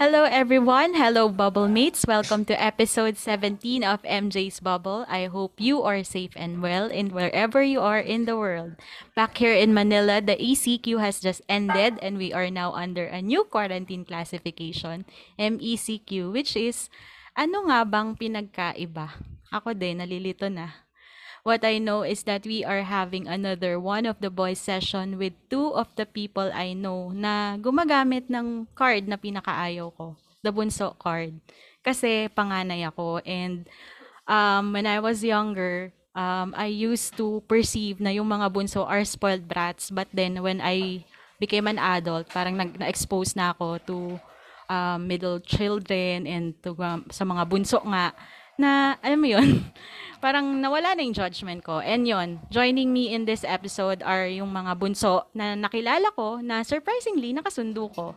Hello, everyone. Hello, Bubble Mates. Welcome to episode 17 of MJ's Bubble. I hope you are safe and well in wherever you are in the world. Back here in Manila, the ECQ has just ended and we are now under a new quarantine classification, MECQ, which is ano nga bang pinagkaiba? Ako din, nalilito na. What I know is that we are having another one of the boys session with two of the people I know na gumagamit ng card na pinakaayaw ko. The bunso card. Kasi panganay ako and um, when I was younger, um, I used to perceive na yung mga bunso are spoiled brats. But then when I became an adult, parang na-expose na ako to um, middle children and to, um, sa mga bunso nga na, alam mo yun, parang nawala na yung judgment ko. And yon joining me in this episode are yung mga bunso na nakilala ko na surprisingly nakasundo ko.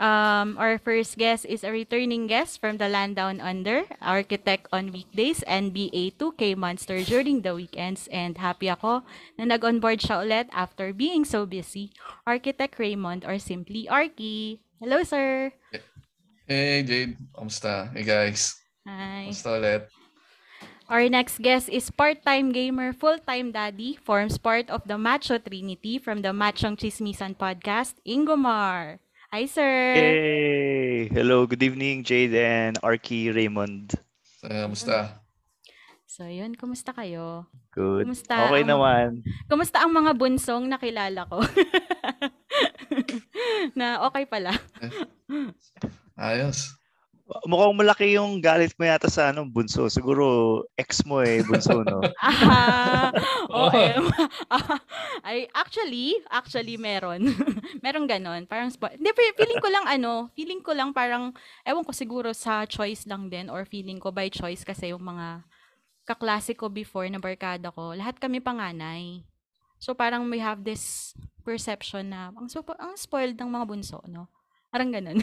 Um, our first guest is a returning guest from the land down under, architect on weekdays and BA2K Monster during the weekends. And happy ako na nag-onboard siya ulit after being so busy. Architect Raymond or simply Arky. Hello, sir! Hey, Jade. Kamusta? Hey, guys. Hi. Kamusta ulit? Our next guest is part-time gamer, full-time daddy, forms part of the Macho Trinity from the Machong Chismisan podcast, Ingomar. Hi, sir. Hey! Hello, good evening, Jade and Arky Raymond. So, kamusta? So, yun, kumusta kayo? Good. Kumusta Okay ang- naman. Kumusta ang mga bunsong nakilala ko? na okay pala. Ayos. Mukhang malaki yung galit mo yata sa ano, bunso. Siguro ex mo eh, bunso, no? Ah, okay. Ay, actually, actually meron. meron ganon. Parang, spo- hindi, fe- feeling ko lang ano, feeling ko lang parang, ewan ko siguro sa choice lang din or feeling ko by choice kasi yung mga kaklase ko before na barkada ko, lahat kami panganay. So parang we have this perception na ang, ang spoiled ng mga bunso, no? Parang ganun.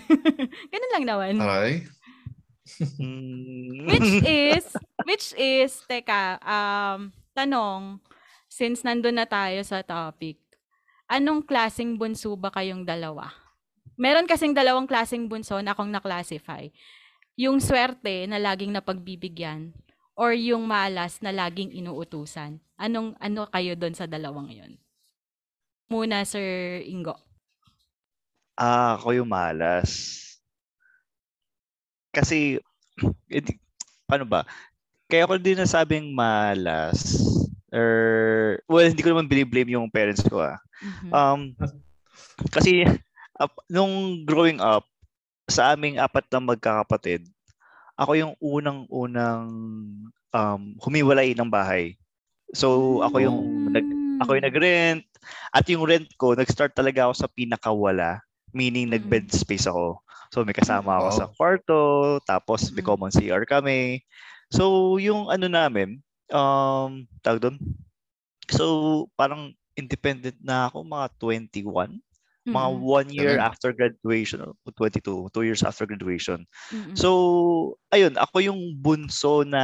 ganun lang naman. Aray. Mm. Which is, which is, teka, um, tanong, since nandun na tayo sa topic, anong klaseng bunso ba kayong dalawa? Meron kasing dalawang klaseng bunso na akong na-classify. Yung swerte na laging napagbibigyan or yung malas na laging inuutusan. Anong, ano kayo doon sa dalawang yon? Muna, Sir Ingo. Ah, ako yung malas. Kasi, edi- paano ba? Kaya ko din nasabing malas. Or, well, hindi ko naman biniblame yung parents ko ah. Mhm. Um, kasi, up- nung growing up, sa aming apat na magkakapatid, ako yung unang-unang um, humiwalay ng bahay. So, ako yung nag, ako yung Mm. nag-rent. At yung rent ko, nag-start talaga ako sa pinakawala. Meaning, Mm. nag-bed space ako. So, may kasama ako Wow. sa kwarto. Tapos, may Mm. common CR kami. So, yung ano namin, um, tawag doon? So, parang independent na ako, mga 21. Mga Mm-mm. one year Galing. after graduation, o 22, two years after graduation. Mm-mm. So, ayun, ako yung bunso na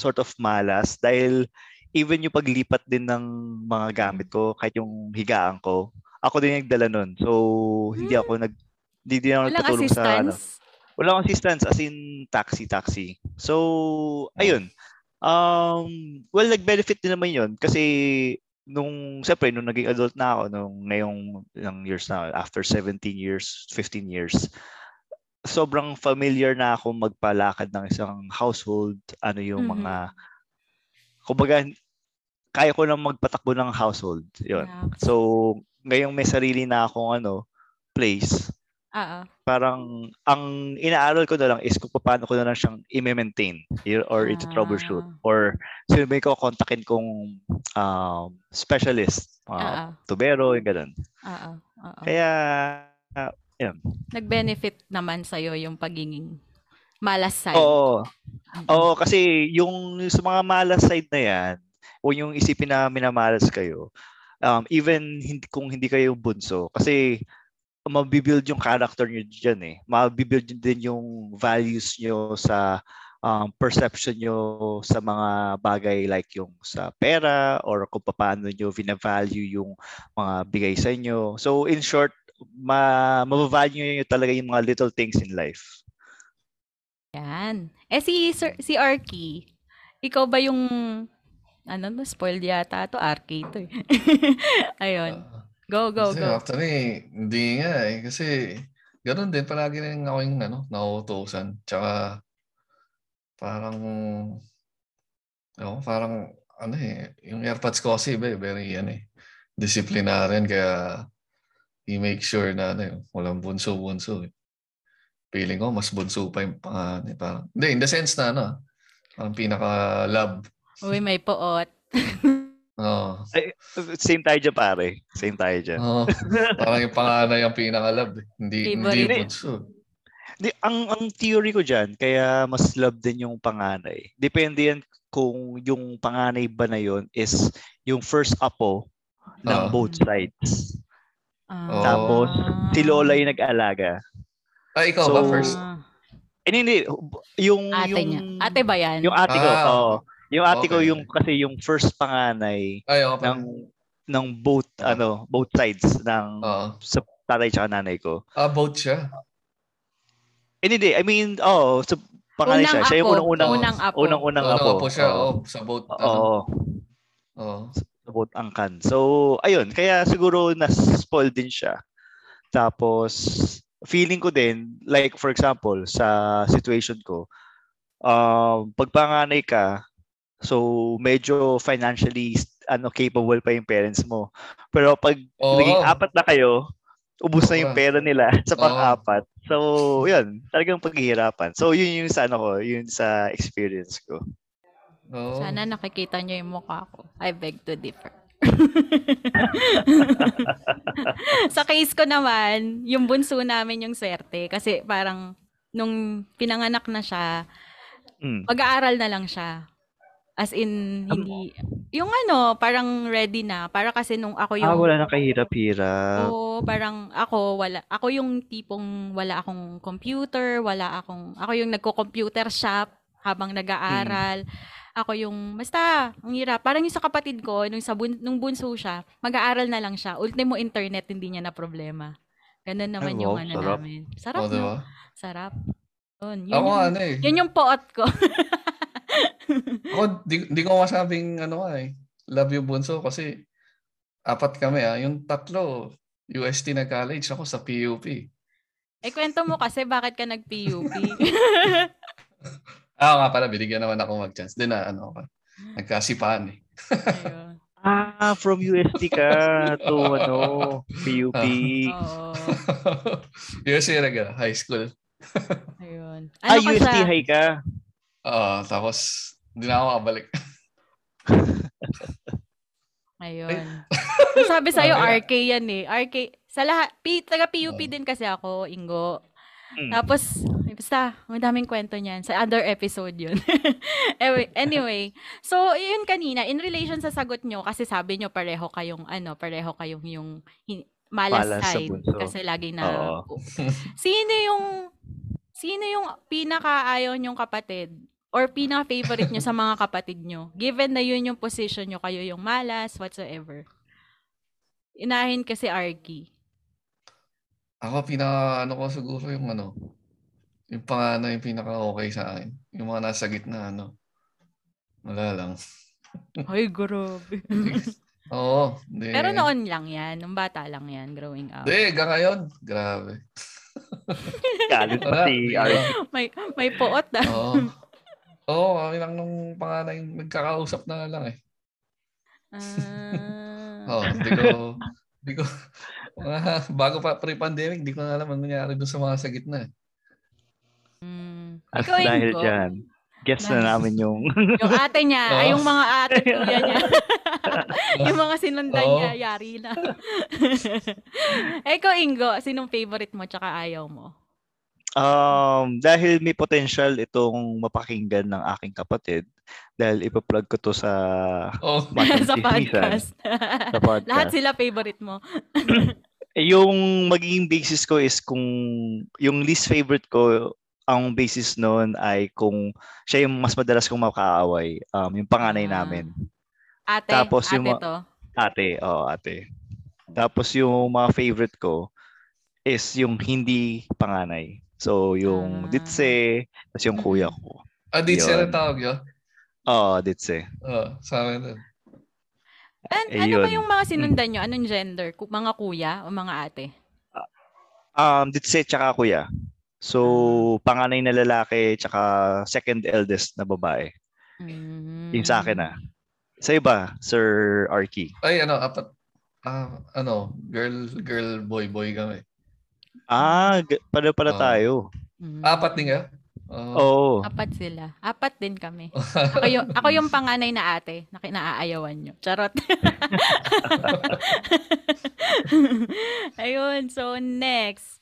sort of malas dahil even yung paglipat din ng mga gamit ko, kahit yung higaan ko, ako din yung nagdala nun. So, hindi ako nag hindi din ako Walang nagpatulong sa ano. Wala akong assistance as in taxi taxi. So, ayun. Um, well, nag-benefit din naman 'yon kasi nung siyempre nung naging adult na ako nung ngayong ng years na after 17 years, 15 years. Sobrang familiar na ako magpalakad ng isang household, ano yung Mhm. mga kumbaga kaya ko lang magpatakbo ng household. 'Yon. Yeah. So, ngayong may sarili na akong ano place, Oo. parang ang inaaral ko na lang is kung paano ko na lang siyang i-maintain or Ah. or sino ba yung kontakin kong um, specialist, uh, tubero, yung ganun. Oo. Kaya, uh, yun. Nag-benefit naman sa'yo yung pagiging malas side. Oo. Mm-mm. Oo, kasi yung sa mga malas side na yan, o yung isipin na minamalas kayo, um, even hindi, kung hindi kayo bunso, kasi mabibuild yung character nyo dyan eh. Mabibuild din yung values nyo sa um, perception nyo sa mga bagay like yung sa pera or kung paano nyo vina-value yung mga bigay sa inyo. So in short, ma mabavalue nyo talaga yung mga little things in life. Yan. Eh si Sir, si Arky, ikaw ba yung ano no spoiled yata to Arky to. eh. Ayun. Go go kasi go. actually, hindi nga eh. Kasi ganun din, palagi rin ako yung ano, nauutosan. Tsaka parang, oh, parang ano eh, yung airpods ko kasi iba eh, very ano eh, disciplinarian kaya he make sure na ano eh, walang bunso-bunso eh. Feeling ko, mas bunso pa yung pangalan eh. Parang, hindi, in the sense na ano, ah, parang pinaka-love. Uy, may poot. Oo. Same tayo dyan pare. Same tayo dyan. Oo. parang yung panganay ang pinaka-love eh. Hindi, hindi bunso. Di, ang ang theory ko diyan kaya mas love din yung panganay. Depende yan kung yung panganay ba na yon is yung first apo ng Ah. both sides. Ah. Tapos, Si Lola yung nag-alaga. Ah, ikaw So, ba first? Eh, hindi, yung Ate yung niya. Ate ba yan? yung ate ko, Ah, oo. Yung ate ko okay. yung kasi yung first panganay Ay, pa. ng ng both Ah. ano, both sides ng Oo. sa tatay at nanay ko. Ah, both siya. Eh, hindi, I mean, oh, so panganay siya. Siya yung apo. unang-unang Unang apo. unang-unang apo. po siya. Oo. Oh, sa both. Oo. Ano, oo. sa both angkan. So, ayun, kaya siguro na-spoil din siya. Tapos, feeling ko din, like for example, sa situation ko, um, pag panganay ka, so medyo financially ano capable pa yung parents mo. Pero pag Oo. naging apat na kayo, ubus na yung pera nila sa pang-apat. So, yun, talagang paghihirapan. So, yun yung sa ano ko, yun sa experience ko. Oo. Sana nakikita niyo yung mukha ko. I beg to differ. sa case ko naman, yung bunso namin yung swerte. Kasi parang nung pinanganak na siya, Mm. mag-aaral na lang siya. As in, hindi, yung ano, parang ready na. Para kasi nung ako yung, Ah, wala na kahirap-hirap. Oo, parang ako wala ako yung tipong wala akong computer, wala akong ako yung nagko-computer shop habang nag-aaral. Ako yung basta ang hirap. Parang yung sa kapatid ko nung sa bun, nung bunso siya, mag-aaral na lang siya. Ultimo internet hindi niya na problema. Ganun naman Ay, yung wow, ano sarap. namin. Sarap, no? diba? Sarap. Yun, yun, Ako yung, ano eh. yun yung poot ko. Ako, di, di ko masabing ano nga eh. Love yung bunso kasi apat kami ah. Yung tatlo, UST na college. Ako sa PUP. eh, kwento mo kasi bakit ka nag-PUP. Ah, nga pala, binigyan naman ako mag-chance. Din na, ano, ako, nagkasipaan eh. Ayun. Ah, from UST ka to ano, PUP. Oo. UST talaga, high school. Ayun. ah, Ano ka UST sa- high ka. Ah, tapos, hindi na ako makabalik. Ayun. So, sabi sa'yo, Okay. RK yan eh. RK. Sa lahat, P, taga PUP Oh. din kasi ako, Ingo. Mm. Tapos, basta, ang daming kwento niyan. Sa other episode yun. anyway, anyway, so, yun kanina, in relation sa sagot nyo, kasi sabi nyo pareho kayong, ano, pareho kayong yung hin- malas, side. Kasi lagi na, Oo. sino yung, sino yung pinaka-ayaw nyong kapatid? Or pinaka-favorite nyo sa mga kapatid nyo? Given na yun yung position nyo, kayo yung malas, whatsoever. Inahin kasi Arky. Ako, pinaka, ano ko siguro yung ano, yung panganay yung pinaka-okay sa akin. Yung mga nasa gitna, ano. Wala lang. Ay, grabe. Oo. Hindi. Pero noon lang yan. Nung bata lang yan, growing up. Hindi, hanggang ngayon. Grabe. Galit pa si RP. May, may poot ah. Oo. Oo, kami lang nung panganay nagkakausap na lang eh. Ah. Oo, hindi ko, hindi ko, mga- bago pa pre-pandemic, hindi ko na alam ang nangyari doon sa mga sa gitna. eh. Mm. At Ikaw, dahil Ingo, dyan, guess na namin yung yung ate niya, Oo. ay yung mga ate at kuya niya. yung mga sinundan Oo. niya, yari na. eh, ikaw, Ingo, sinong favorite mo tsaka ayaw mo? Um, dahil may potential itong mapakinggan ng aking kapatid dahil ipa-plug ko to sa Oh, sa podcast. sa podcast. Lahat sila favorite mo. Eh, yung magiging basis ko is kung yung least favorite ko ang basis noon ay kung siya yung mas madalas kong makaaway, um, yung panganay Ah. namin. Ate, Tapos ate yung to. Ate, oo, ate. Tapos yung mga favorite ko is yung hindi panganay. So, yung Ah. Ditse, tapos yung kuya ko. ah, di siya Yun. tawag yun. Oo, Ditse. Oh, sa amin din. An- Eh, ano ba yun. yung mga sinundan nyo? Anong gender? Mga kuya o mga ate? Um, Ditse tsaka kuya. So, panganay na lalaki tsaka second eldest na babae. Mm. Yung sa akin ah. Sa iba, Sir Arky. Ay, ano, apat. Ah, ano, girl, girl, boy, boy kami. Ah, g- pala pala Oo. tayo. Mm. Apat din ka? Oh. Oo. Apat sila. Apat din kami. Ako yung, ako yung panganay na ate na kinaayawan nyo. Charot. Ayun. So, next.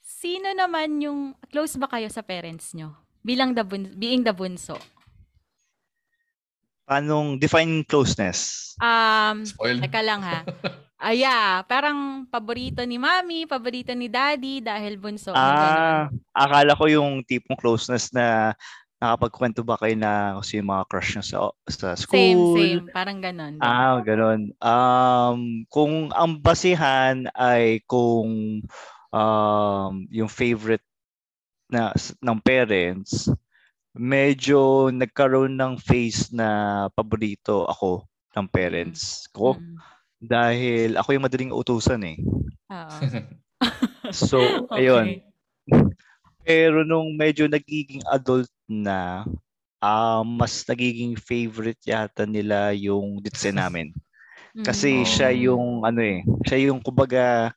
Sino naman yung, close ba kayo sa parents nyo? Bilang the bun, being the bunso. Anong define closeness? Um, Spoiled. teka lang ha. Ah, yeah. Parang paborito ni mami, paborito ni daddy dahil bunso. Ah, akala ko yung tipong closeness na nakapagkwento ba kayo na kasi yung mga crush nyo sa, sa Same, school? same. Parang ganun. Ah, ganun. Um, kung ang basihan ay kung um, yung favorite na ng parents, medyo nagkaroon ng phase na paborito ako ng parents ko Mm. Dahil ako yung madaling utusan eh. Oo. So, Okay. ayun. Pero nung medyo nagiging adult na, ah, mas nagiging favorite yata nila yung ditse namin. Kasi Mm. siya yung ano eh, siya yung kumbaga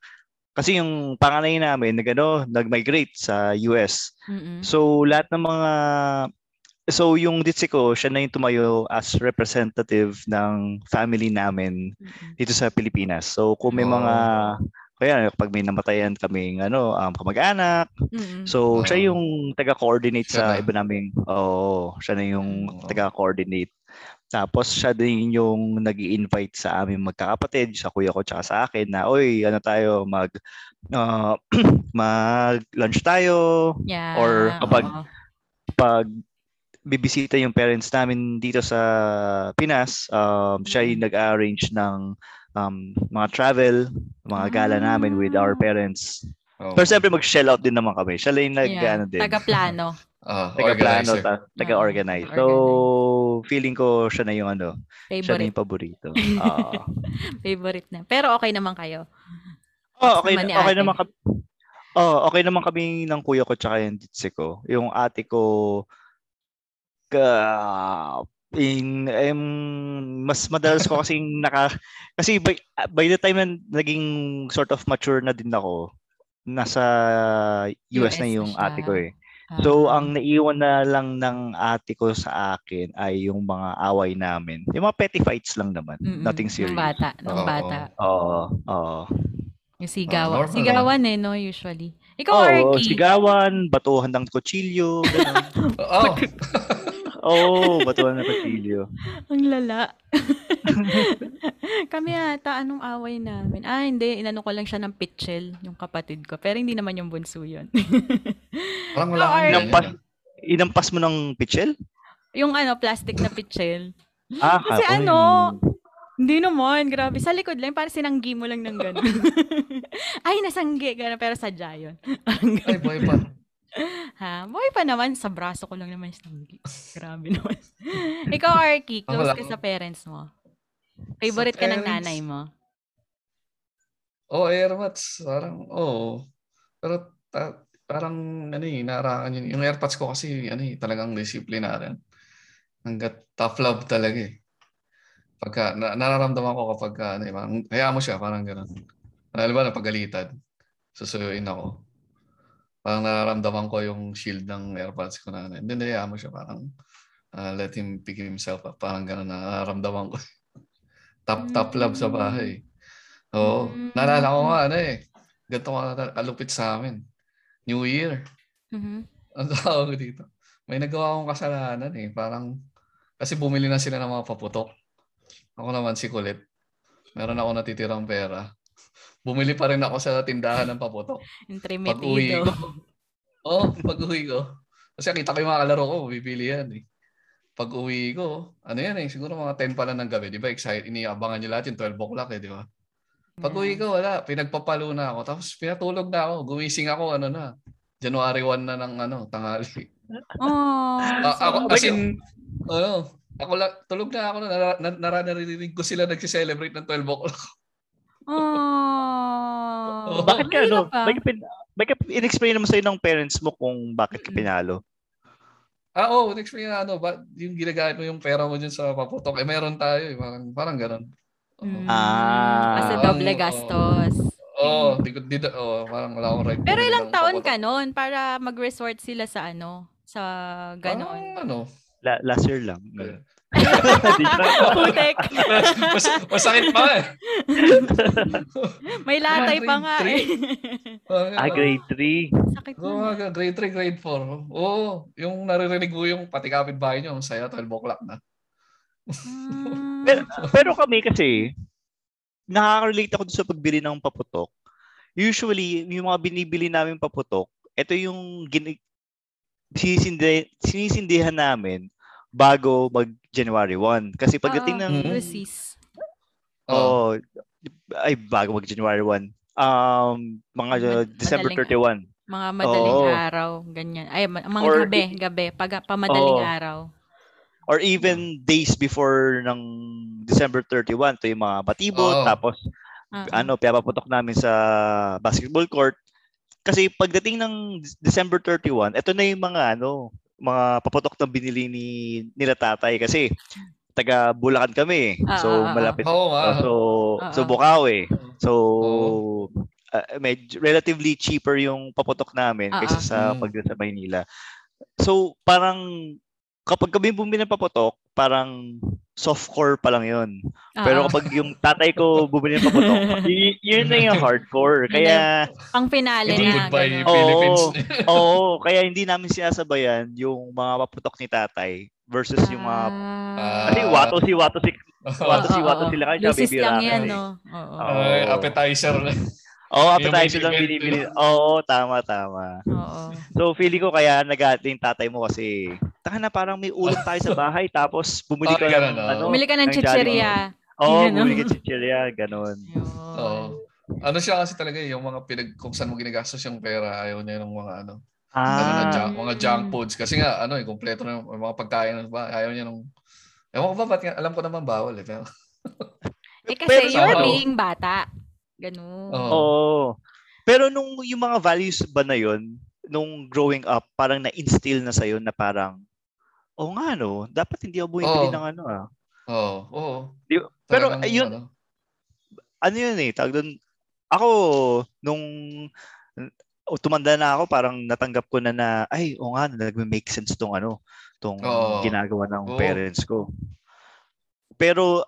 kasi yung panganay namin nag ano, nag-migrate sa US. Mm-mm. So lahat ng mga So yung ditse ko, siya na yung tumayo as representative ng family namin dito sa Pilipinas. So kung may mga kaya kapag may namatayan kaming ano, um, kamag-anak, Mm-mm. So, Oo. siya yung taga-coordinate Siya sa na. iba naming, oo, siya na yung Oo. taga-coordinate. Tapos siya din yung nag invite sa aming magkakapatid, sa kuya ko tsaka sa akin na, oy, ano tayo, mag, ah, mag-lunch tayo, Yeah. or kapag- oo. pag bibisita yung parents namin dito sa Pinas, um, siya yung Mm. nag-arrange ng um, mga travel, mga gala namin with our Ah. parents. Oh. Pero siyempre mag-shell out din naman kami. Siya lang yung nag, Yeah. ano din. Taga-plano. Ah, taga-plano, ta- taga-organize. So, feeling ko siya na yung ano, siya na Favorite. yung paborito. Oo. Favorite na. Pero okay naman kayo. oh, okay, naman okay naman kami. Oh, okay naman kami ng kuya ko tsaka yung ditse ko. Yung ate ko ka in em, mas madalas ko kasing naka kasi by, by the time na naging sort of mature na din ako nasa US, US na na yung siya. ate ko eh. Ah. So, ang naiwan na lang ng ate ko sa akin ay yung mga away namin. Yung mga petty fights lang naman. Mm-mm. Nothing Nung serious. bata. Nung Oo. bata. Oo. Oo. Yung sigawan. normal sigawan eh, no? Usually. Ikaw, Oo, Arky. sigawan, batuhan ng kutsilyo, ganun. Oh, Oo, batuhan ng kutsilyo. Ang lala. Kami ata, anong away namin? Ah, hindi. Inano ko lang siya ng pitchel, yung kapatid ko. Pero hindi naman yung bunso yun. parang wala kang. Inampas, inampas mo ng pichel? yung ano, plastic na pitchel. Ah, Kasi ka- ano. Hindi naman, grabe. Sa likod lang, parang sinanggi mo lang ng gano'n. Ay, nasanggi, gano'n, pero sadya yun. Parang Ay, boy pa. ha? Buhay pa naman, sa braso ko lang naman sinanggi. Grabe naman. Ikaw, Arky, close ka sa parents mo. Favorite ka ng nanay mo. Oh, airpods. Parang. Oh. Pero ta- parang, ano eh, naarakan yun. Yung airpods ko kasi, ano eh, talagang disiplinaryan. Hanggat tough love talaga eh. Pagka, na, nararamdaman ko kapag, ano eh, parang, hayaan mo siya, parang gano'n. Alam ba, napagalitan. Susuyuin ako. Parang nararamdaman ko yung shield ng airpods ko na, ano. Hindi, hayaan mo siya, parang, ah, let him pick himself up. Parang gano'n na nararamdaman ko. top, top love sa bahay. Oo. Mm. Naalala ko nga, ano eh. Ganito ka kalupit sa amin. New Year. Mhm. Ang tawag dito. May nagawa akong kasalanan eh. Parang, kasi bumili na sila ng mga paputok. Ako naman si Kulit. Meron ako natitirang pera. Bumili pa rin ako sa tindahan ng paputok. Pag uwi ko. Oh, pag uwi ko. Kasi kita ko yung mga kalaro ko, bibili yan eh. Pag uwi ko, ano yan eh, siguro mga 10 pa lang ng gabi. Di ba, excited, iniabangan nyo lahat yung 12 o'clock eh, di ba? Pag uwi ko, wala. Pinagpapalo na ako. Tapos pinatulog na ako. Gumising ako, ano na. January 1 na ng ano, tanghali. Oh, A- ako, as in, ano, ako lang, tulog na ako, na- nara, naririnig ko sila nagsi-celebrate ng 12 o'clock. Oh. Bakit ka, ano? Mahirap ah. Bakit, pin, bakit in-explain naman sa'yo ng parents mo kung bakit ka pinalo? Ah, oh, mo yung ano, ba, yung ginagamit mo yung pera mo dyan sa paputok, eh meron tayo eh, parang, parang ganun. Mm, Ah. Kasi doble gastos. Oo, di, ko- di, oh, parang wala akong right. Pero ilang ng taon paputok. ka noon para mag-resort sila sa ano? Sa ganon. Parang ano, La- last year lang. Di ba? Putek. mas, masakit pa eh. May latay pa nga eh. ah, grade 3. Sakit mga grade 3, grade 4. Oo, yung naririnig ko yung pati kapitbahay nyo, ang saya, 12 o'clock na. Hmm. Pero, pero kami kasi, nakaka-relate ako dun sa pagbili ng paputok. Usually, yung mga binibili namin paputok, ito yung gini- sinisindi, sinisindihan namin bago mag January 1. Kasi pagdating Oo, ng Mhm. Lucis. Oo. oh, ay bago mag January 1. Um, mga uh, Mad- December madaling- 31. Mga madaling Oo. araw, ganyan. Ay, mga Or- gabi, gabi, pag pamadaling Oo. araw. Or even days before ng December 31. Ito yung mga batibot. Oo. Tapos Oo. ano, pinapaputok namin sa basketball court. Kasi pagdating ng December 31, ito na yung mga ano, mga paputok na binili ni nila tatay kasi taga Bulacan kami. eh. Ah, so ah, ah, malapit. Oo nga. So Ah, so ah. Bukawi. So Oo. uh, medyo relatively cheaper yung paputok namin Ah, kaysa ah. sa Mm. pag sa Maynila. So parang kapag kami bumili ng paputok, parang softcore pa lang 'yon. Pero Oo. kapag yung tatay ko bumili ng paputok, y- yun na yung hardcore. Kaya, pang finale Hindi na. goodbye ganun. Oo. Philippines. oo, kaya hindi namin sinasabayan yung mga paputok ni tatay versus yung mga, Ah. kasi wato si wato si, wato si Oo, wato oo. sila kayo, Lucis bibira lang yan, no? Oo. Oo. Ay, appetizer na. Oo, oh, appetizer lang binibili. Oo, tama, tama. Oo. So, feeling ko kaya nag-aatin yung tatay mo kasi, taka na parang may ulam tayo sa bahay tapos bumili ka Ah, ng, ano, Bumili ka ng chicheria. Oo, oh, bumili ka ng chicheria, ganun. Oo. Ano siya kasi talaga eh, yung mga pinag kung saan mo ginagastos yung pera, ayaw niya ng mga ano, ano na Ah, junk, mga junk foods kasi nga ano, eh, kompleto na yung mga pagkain ba, ayaw niya ng Ewan ko ba, ba't nga, alam ko naman bawal eh. Pero, Eh kasi Pero you're being bata. Ganun. Oo. Oo. Pero nung yung mga values ba na yon nung growing up, parang na-instill na sa'yo na parang, oh nga no, dapat hindi ako bumibili Oo. ng ano ah. Oo, oo. Di- pero Talagang, ayun, ano, ano yun eh, tawag doon, ako, nung o, tumanda na ako, parang natanggap ko na na, ay, o nga, nag-make sense tong ano, tong Oo. ginagawa ng Oo. parents ko. Pero,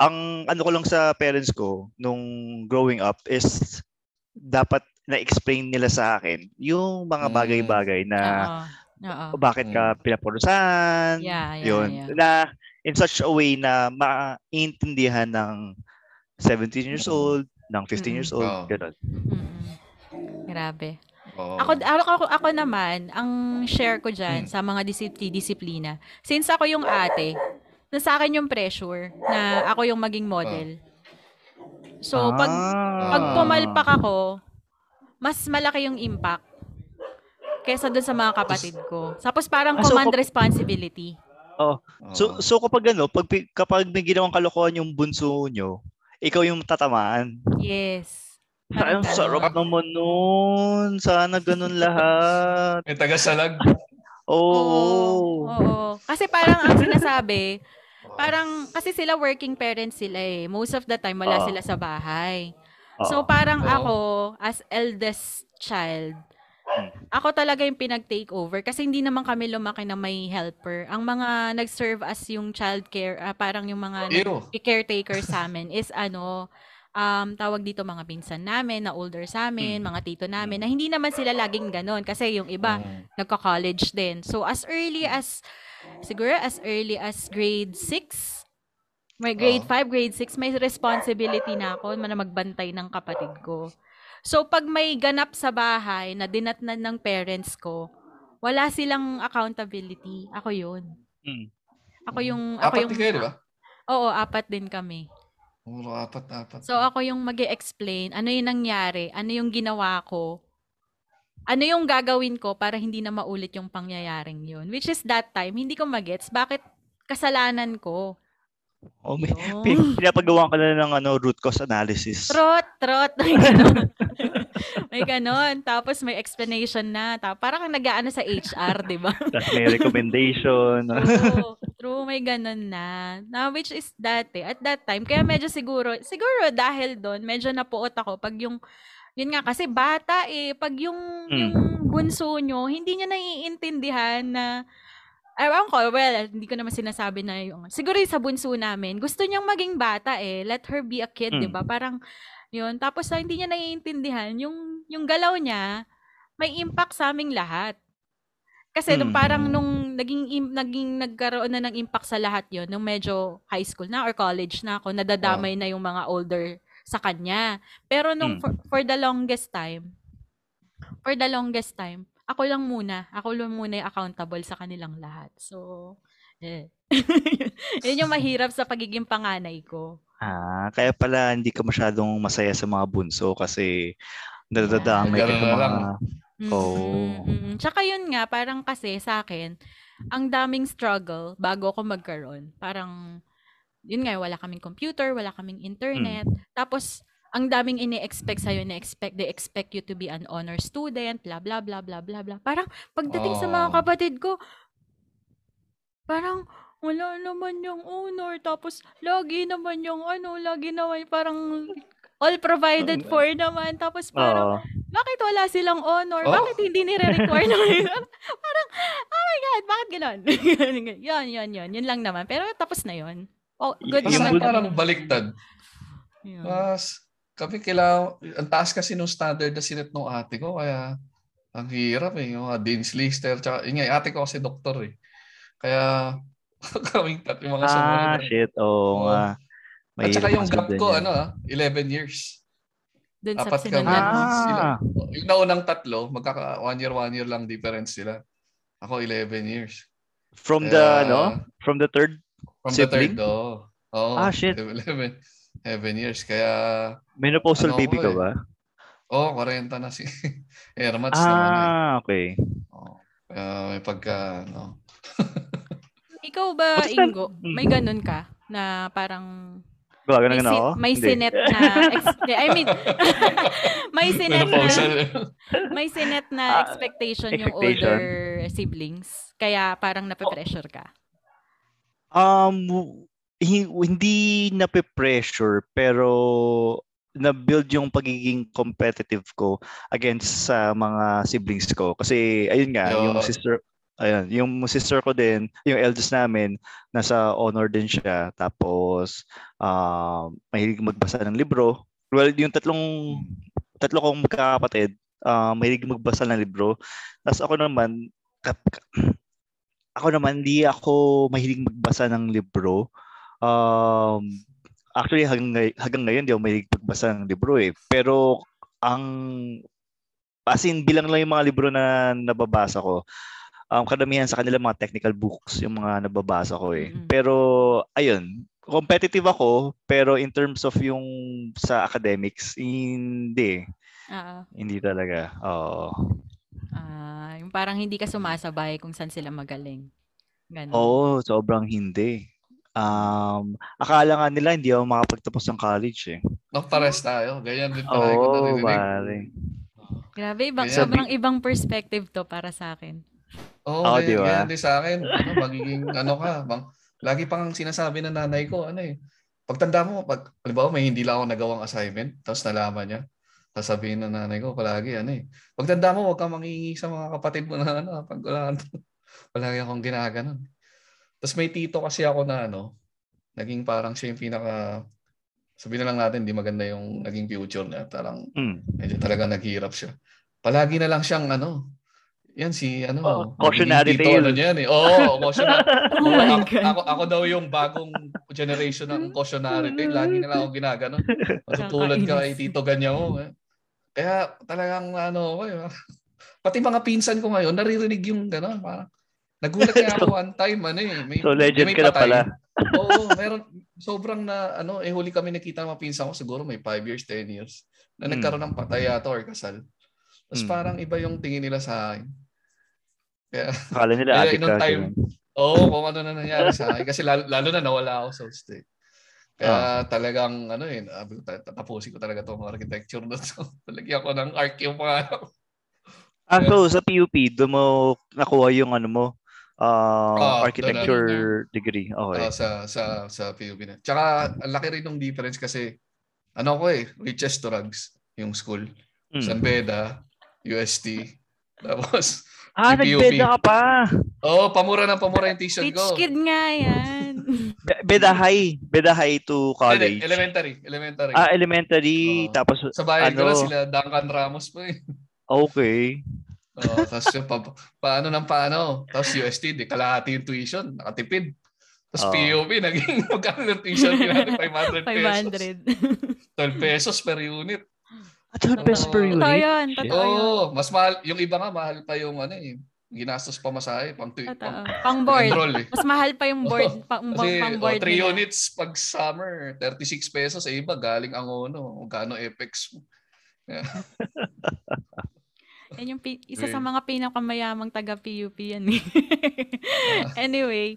ang ano ko lang sa parents ko, nung growing up, is dapat na-explain nila sa akin yung mga Mm. bagay-bagay na Oo. Oo. bakit ka pinapurusan, Yeah, yeah, yun. yeah. Na in such a way na maintindihan ng 17 years Mm. old, ng 15 years old, Oo. ganun. Mm-mm. Grabe. Ako, ako, ako, ako naman, ang share ko dyan Hmm. sa mga disiplina, disiplina, since ako yung ate, na sa akin yung pressure na ako yung maging model. So, pag, Ah. pag pumalpak ako, mas malaki yung impact kaysa dun sa mga kapatid ko. Tapos parang Ah, so command responsibility. Oo. So, so kapag ano, pag, kapag may ginawang kalokohan yung bunso nyo, ikaw yung tatamaan. Yes. Ang Parang sarap naman nun. Sana ganun lahat. May taga-salag. Oo. Oo. Oo. Kasi parang ang sinasabi, parang kasi sila working parents sila eh. Most of the time wala Oo. sila sa bahay. Oo. So parang Oo. ako as eldest child, Hmm. ako talaga yung pinag-take over kasi hindi naman kami lumaki na may helper. Ang mga nag-serve as yung child care, ah, parang yung mga caretaker sa amin is ano, um, tawag dito mga pinsan namin na older sa amin, Mm. mga tito namin, na hindi naman sila laging ganon. Kasi yung iba, Mm. nagka-college din. So, as early as, siguro as early as grade 6, may grade Oo. 5, grade 6, may responsibility na ako na magbantay ng kapatid ko. So, pag may ganap sa bahay na dinatnan ng parents ko, wala silang accountability. Ako yun. Mm. Ako yung, ako Apat yung, din kayo, di ba? oo, apat din kami. Puro apat, apat. So, ako yung mag explain ano yung nangyari, ano yung ginawa ko, ano yung gagawin ko para hindi na maulit yung pangyayaring yun. Which is that time, hindi ko magets bakit kasalanan ko. Oh, may, pin- pinapagawa ko na ng ano, root cause analysis. Trot, trot. May ganon. may ganon. Tapos may explanation na. Tapos parang kang nag-ano sa HR, di ba? Tapos may recommendation. True. True, may ganon na. Na which is dati, at that time, kaya medyo siguro, siguro dahil doon, medyo napuot ako pag yung, yun nga, kasi bata eh, pag yung, Mm. yung bunso nyo, hindi niya naiintindihan na, Ewan ko, well, hindi ko naman sinasabi na yung, siguro yung sa bunso namin, gusto niyang maging bata eh, let her be a kid, Mm. di ba? Parang, yun, tapos ah, hindi niya naiintindihan, yung, yung galaw niya, may impact sa aming lahat. Kasi nung Mm. parang nung naging im- naging nagkaroon na ng impact sa lahat 'yon nung medyo high school na or college na ako nadadamay na yung mga older sa kanya. Pero nung Mm. for, for the longest time for the longest time ako lang muna, ako lang muna yung accountable sa kanilang lahat. So, eh. Yun yung mahirap sa pagiging panganay ko. Ah, kaya pala hindi ka masyadong masaya sa mga bunso kasi nadadamay ka Ganun sa na mga... lang. Mm, Oo. mm, mm. Tsaka yun nga, parang kasi sa akin, ang daming struggle bago ako magkaroon. Parang, yun nga, wala kaming computer, wala kaming internet. Tapos, ang daming ini-expect sa'yo, na-expect, they expect you to be an honor student, blah, blah, blah, blah, blah, blah. Parang, pagdating sa mga Oh. kapatid ko, parang, wala naman yung honor. Tapos, lagi naman yung ano, lagi naman parang all provided for naman. Tapos parang, Oo. bakit wala silang honor? Oh. Bakit hindi nire-require na Parang, oh my God, bakit gano'n? yun, yun, yun. Yun lang naman. Pero tapos na yun. Oh, good Yung naman parang kami. baliktad. Yun. Mas, kami kailangan, ang taas kasi nung standard na sinet ng ate ko, kaya ang hirap eh. Yung mga Dean's Lister, tsaka, yun nga, ate ko kasi doktor eh. Kaya, kaming tat, yung mga Ah, sumunod. shit. Oo Oo. nga. At saka yung gap ko, yan. ano ah, 11 years. Dun sa Apat kami. sinundan mo. Ah. Sila, yung naunang tatlo, magkaka one year, one year lang difference sila. Ako 11 years. From the, Kaya, ano? From the third? From sibling? the third, oo. Oo, Ah, shit. 11, 11 years. Kaya, Menopausal Ano baby ka eh. ba? oh, 40 na si Airmats naman eh. Ah, okay. Oo. Kaya may pagka, ano. Ikaw ba, Ingo, may ganun ka na parang Gawa si- ako? may Hindi. sinet na ex- I mean may sinet na may sinet na Ah, expectation yung expectation. older siblings kaya parang nape-pressure ka. Um, hi- hindi nape-pressure pero na-build yung pagiging competitive ko against sa mga siblings ko. Kasi ayun nga, Yo. yung sister ayun, yung sister ko din, yung eldest namin, nasa honor din siya. Tapos um mahilig magbasa ng libro. Well, yung tatlong tatlo kong magkakapatid, uh, mahilig magbasa ng libro. Tapos ako naman ako naman hindi ako mahilig magbasa ng libro. Um, actually hanggang, hanggang ngayon di ako mahilig magbasa ng libro eh. Pero ang as in bilang lang yung mga libro na nababasa ko. Um, kadamihan sa kanila mga technical books yung mga nababasa ko eh. Mm-mm. Pero ayun, competitive ako pero in terms of yung sa academics hindi Oo. hindi talaga. Oo. Ah, yung parang hindi ka sumasabay kung saan sila magaling. Ganun. Oo, sobrang hindi. Um, akala nga nila hindi ako makapagtapos ng college eh. No, pares tayo. Ganyan din palagi ko Oo, pare. Grabe, ibang, Kaya- sobrang ibang perspective to para sa akin. Oo, Oo, ganyan, di ba? ganyan din sa akin. Ano, magiging ano ka. Bang, lagi pang sinasabi ng nanay ko, ano eh. Pagtanda mo, pag, halimbawa may hindi lang ako nagawang assignment, tapos nalaman niya, sasabihin ng nanay ko, palagi ano eh. Pagtanda mo, huwag kang mangingi sa mga kapatid mo na ano, pag wala palagi akong ginaganon. Tapos may tito kasi ako na ano, naging parang siya yung pinaka sabihin na lang natin, di maganda yung naging future niya. Parang Mm. medyo talaga naghirap siya. Palagi na lang siyang ano, yan si ano, Oh, cautionary tito, tale. ano niya yan eh. Oo, cautionary. Oh my ako, God. ako, ako daw yung bagong generation ng cautionary tale. Lagi na lang ako ginagano. Matutulad ka kay. Tito ganyan mo. Eh. Kaya talagang ano ako eh. Pati mga pinsan ko ngayon, naririnig yung gano'n. Parang, nagulat nga ako one time. Ano eh, may, So, legend may ka na pala. Oo, meron. Sobrang na, ano, eh huli kami nakita ng mga pinsan ko, siguro may 5 years, 10 years, na Hmm. nagkaroon ng patay yata or kasal. Tapos Hmm. parang iba yung tingin nila sa akin. Kaya, Akala nila Kaya inong ka. time- oo, kung ano na nangyari sa akin. Kasi lalo, lalo na nawala ako sa stay. Kaya talagang, ano eh, tatapusin ko talaga itong architecture na to. Talagyan ko ng arc yung pangalan. Ah, so sa PUP, doon mo nakuha yung ano mo, uh, Ah, architecture degree. Okay. Ah, sa sa sa PUP na. Tsaka ang laki rin ng difference kasi ano ko eh, riches to rags yung school. Mm. San Beda, UST. Tapos, Ah, si PUP. nagbeda ka pa. oh, pamura ng pamura yung t-shirt Rich ko. kid nga yan. Be- Beda high. Beda high to Hindi, college. elementary, elementary. Ah, elementary. Oo. Tapos, sa ko ano? na sila Duncan Ramos pa eh. okay. Oh, tapos yung pa, paano ng paano. Tapos UST, di kalahati yung tuition, nakatipid. Tapos Oo. PUP, naging magkano yung tuition natin? 500 pesos. 500. 12 pesos per unit. At 12 pesos per Oo. unit. Totoo yun, totoo. Oo, yun. mas mahal. Yung iba nga, mahal pa yung ano eh. Ginastos pa masahe, pang, tu- pang, Pang board. enroll eh. Mas mahal pa yung board. Pang, Kasi pang oh, board 3 nila. units pag summer, 36 pesos. Eh iba, galing ang ono. Magkano Apex mo. Yan yung pi- isa sa mga pinakamayamang taga PUP yan eh. anyway,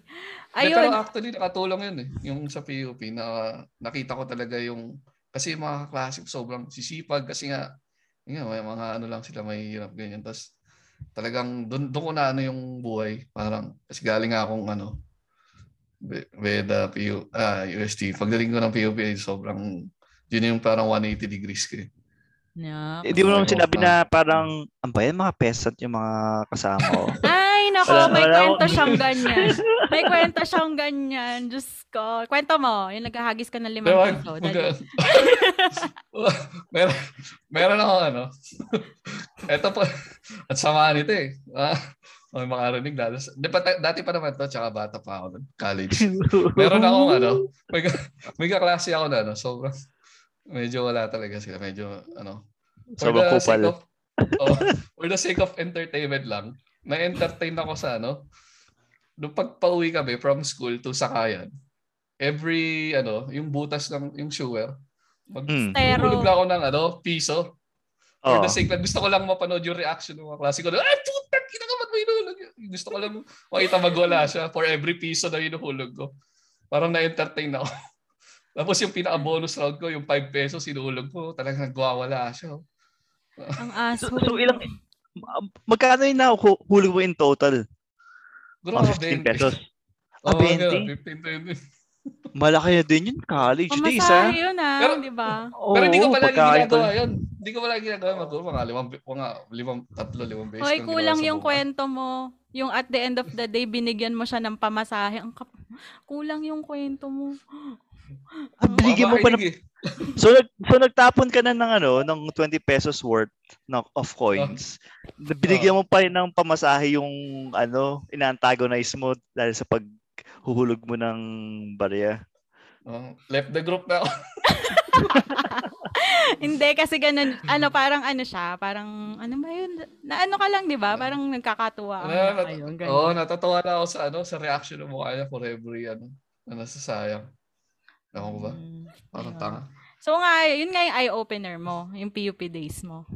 Ayun. Pero actually, nakatulong yun eh. Yung sa PUP, na nakita ko talaga yung, kasi yung mga kaklase ko sobrang sisipag kasi nga, yun may mga ano lang sila, may hirap ganyan. Tapos talagang doon doon ko na ano yung buhay. Parang, kasi galing nga akong ano, Beda, PU, ah, UST. Pagdating ko ng PUP, ay sobrang, yun yung parang 180 degrees ko eh. Yeah. Hindi mo naman sinabi ah. na parang, ang bayan mga peasant yung mga kasama ko. Ay, nako, Wala- may wala kwento siyang ganyan. May kwento siyang ganyan. Diyos ko. Kwento mo, yung naghahagis ka ng limang Pero, piso. meron, meron ako ano. Ito pa, at sama nito eh. Ah, may makarinig lalo. sa- Di pa, dati pa naman to, tsaka bata pa ako nun, college. Meron akong ano, may, ka- may kaklase ako na ano, sobrang, medyo wala talaga sila. Medyo ano, for Sobrang the sake kupal. of, oh, for the sake of entertainment lang, na-entertain ako sa ano, nung pagpa-uwi kami from school to Sakayan, every, ano, yung butas ng, yung sewer, mag, Mm. Lang ako ng ano, piso. For Oh. the sake gusto ko lang mapanood yung reaction ng mga klase ko. na, Ay, putang, ina ka may hinulog? Gusto ko lang makita magwala siya for every piso na hinuhulog ko. Parang na-entertain ako. Tapos yung pinaka-bonus round ko, yung 5 pesos sinuhulog ko, talagang nagwawala siya. ang So, asshole. so ilang, magkano yung nahuhulog mo in total? Mga 15 pesos. Oo, Ah, 20? 15, 20. Malaki na din yun, college days, Pamasahe ha? yun ah, Pero- di ba? Oo, Pero hindi ko pagkain ginagawa pala. yun. Hindi ko palagi ginagawa. Maguro mga limang, mga limang, tatlo, limang beses. Hoy, kulang yung buhay. kwento mo. Yung at the end of the day, binigyan mo siya ng pamasahe. Ang kap- kulang yung kwento mo. Ah, binigyan mo pa ng eh. So, nag, so nagtapon ka na ng ano, ng 20 pesos worth ng of coins. Binigyan mo pa rin ng pamasahe yung ano, ina-antagonize mo dahil sa paghuhulog mo ng barya. Oh, left the group na ako. Hindi, kasi ganun, ano, parang ano siya, parang, ano ba yun? Na ano ka lang, di ba? Parang nagkakatuwa. Na, na kayo. Oo, natatawa na ako sa ano sa reaction ng mukha niya for every ano na nasasayang. Ako ba? Mm, Parang tanga. So nga, yun nga yung eye-opener mo, yung PUP days mo.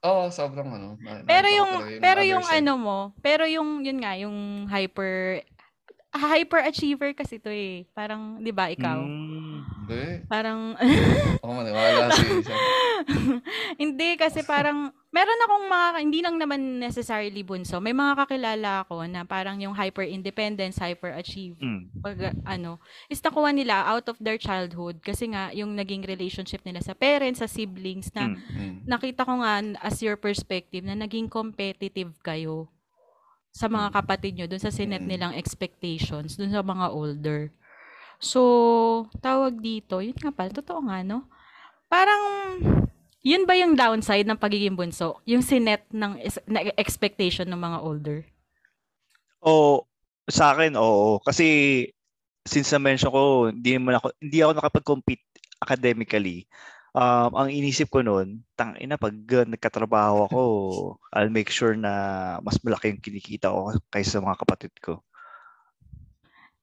Oo, sobrang ano. na- Pero yung, talaga pero yung side. ano mo, pero yung, yun nga, yung hyper, ah, hyper-achiever kasi to eh. Parang, di ba, ikaw? Mm. Hindi. Parang, Ako maniwala si hindi kasi parang, meron akong mga, hindi lang naman necessarily bunso. May mga kakilala ako na parang yung hyper-independence, hyper-achieve, Mm. pag, ano, is nakuha nila out of their childhood kasi nga, yung naging relationship nila sa parents, sa siblings, na Mm. Hmm. nakita ko nga as your perspective na naging competitive kayo sa mga kapatid nyo dun sa sinet Mm. nilang expectations dun sa mga older. So, tawag dito, yun nga pala, totoo nga, no? Parang, yun ba yung downside ng pagiging bunso? Yung sinet ng expectation ng mga older? O sa akin, oo. Kasi since na-mention ko, hindi naman ako, hindi ako nakapag-compete academically. Um, ang inisip ko noon, tang ina pag uh, nagkatrabaho ako, I'll make sure na mas malaki yung kinikita ko kaysa sa mga kapatid ko.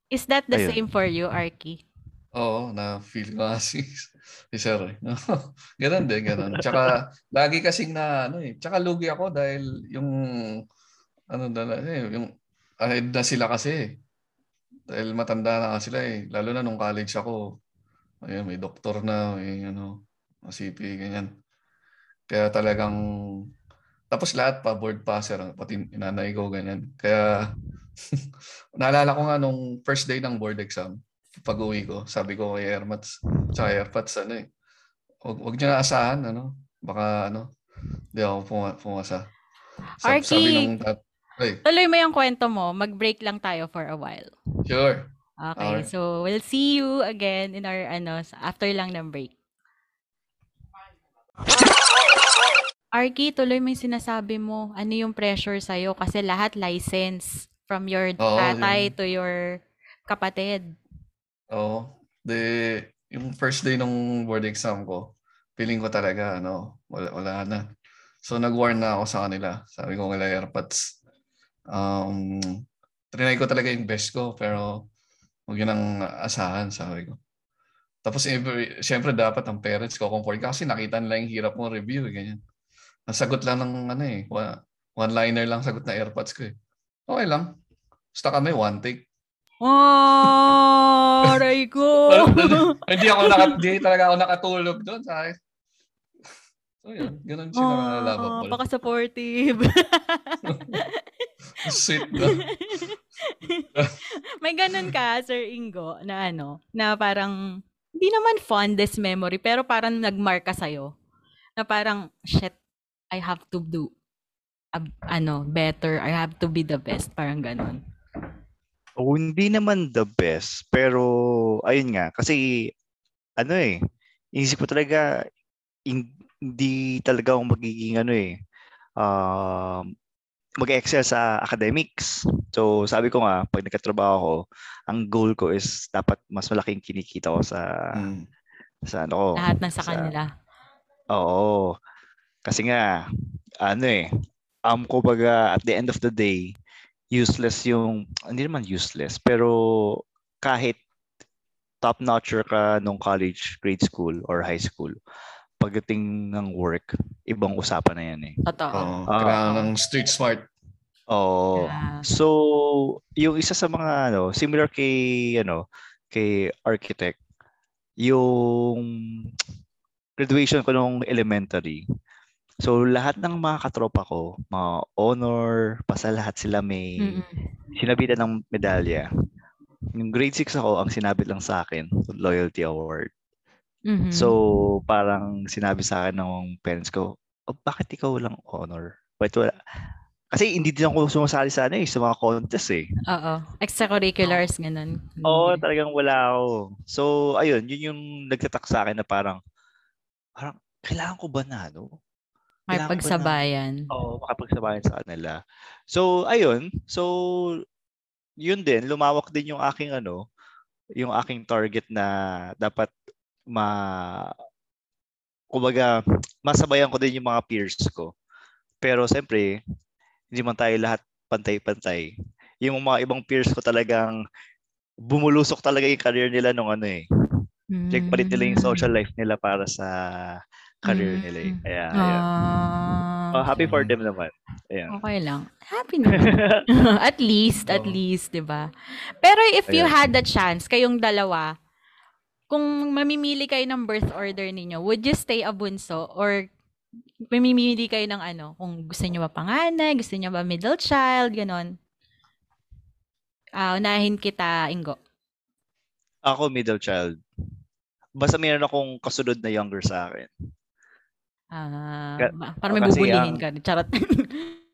Is that the Ayun. same for you, Arky? Oo, na feel ko si, si Sir. eh. ganon din, ganon. Tsaka, lagi kasing na, ano eh, tsaka lugi ako dahil yung, ano na, eh, yung, ahead na sila kasi eh. Dahil matanda na sila eh. Lalo na nung college ako, ayun, may doktor na, may ano, CP, ganyan. Kaya talagang, tapos lahat pa, board passer, pati inanay ko, ganyan. Kaya, naalala ko nga nung first day ng board exam, pag uwi ko, sabi ko kay Airmats, tsaka Airpods, ano eh, wag, wag niyo na asahan, ano, baka ano, di ako puma- pumasa. Sabi, Arky! sabi nung tat, ay, Tuloy mo yung kwento mo. Mag-break lang tayo for a while. sure. Okay, Alright. so we'll see you again in our, ano, after lang ng break. Arky, tuloy mo yung sinasabi mo. Ano yung pressure sa'yo? Kasi lahat license. From your Oo, tatay yun. to your kapatid. Oo. De, yung first day nung board exam ko, feeling ko talaga, ano, wala, wala na. So, nag-warn na ako sa kanila. Sabi ko kay Airpods, um, trinay ko talaga yung best ko, pero huwag yun ang asahan, sabi ko. Tapos, every, syempre, dapat ang parents ko comfort kasi nakita nila yung hirap mong review, eh, ganyan. Ang sagot lang ng, ano eh, one- one-liner lang sagot na Airpods ko eh. Okay lang. Basta kami, one take. Oh, aray ko! hindi ako naka, hindi talaga ako nakatulog doon sa akin. So yun, ganun sila Oh, nalalaban ko. Paka-supportive. Sweet no? May ganun ka, Sir Ingo, na ano, na parang, hindi naman fondest memory, pero parang nagmark ka sa'yo. Na parang, shit, I have to do, a- ano, better. I have to be the best. Parang ganun. O hindi naman the best, pero ayun nga, kasi ano eh, inisip ko talaga, hin- hindi talaga ako magiging ano eh, um, mag-excel sa academics. So sabi ko nga, pag nagkatrabaho ako, ang goal ko is dapat mas malaking kinikita ko sa Mm. sa ano ko. Lahat ng sa sa- kanila. Oo. Kasi nga, ano eh, um, kumbaga, at the end of the day, useless yung, hindi naman useless, pero kahit top-notcher ka nung college, grade school, or high school, pagdating ng work, ibang usapan na yan eh. Totoo. Oo, Ah. kailangan ng street smart. Oo. Yeah. So, yung isa sa mga ano, similar kay ano, kay architect, yung graduation ko nung elementary. So, lahat ng mga katropa ko, mga honor, basta lahat sila may Mm-mm. sinabitan ng medalya. Yung grade 6 ako, ang sinabit lang sa akin, loyalty award. Mhm. So, parang sinabi sa akin ng parents ko, oh, bakit ikaw lang honor? Bakit wala? Kasi hindi din ako sumasali sa ano eh, sa mga contest eh. Oo. Extracurriculars, ganun. Oo, Mm. talagang wala ako. So, ayun, yun yung nagtatak sa akin na parang, parang, kailangan ko ba na, ano? May pagsabayan. Oo, makapagsabayan sa kanila. So, ayun. So, yun din, lumawak din yung aking ano, yung aking target na dapat ma kumbaga, masabayan ko din yung mga peers ko. Pero siyempre, hindi man tayo lahat pantay-pantay. Yung mga ibang peers ko talagang bumulusok talaga yung career nila nung ano eh. Check pa rin nila yung social life nila para sa career nila eh. Mm. Kaya, ayun. Ah, Oh, happy for them naman. Ayan. okay lang. Happy naman. at least, at least, 'di ba? Pero if you Ayan. had the chance, kayong dalawa, kung mamimili kayo ng birth order ninyo, would you stay a bunso or mamimili kayo ng ano, kung gusto niyo ba panganay, gusto niyo ba middle child, ganon. Ah, unahin kita, Ingo. Ako, middle child. Basta mayroon akong kasunod na younger sa akin. Ah, ba- parang may kasi bubulihin ang- ka. Charot.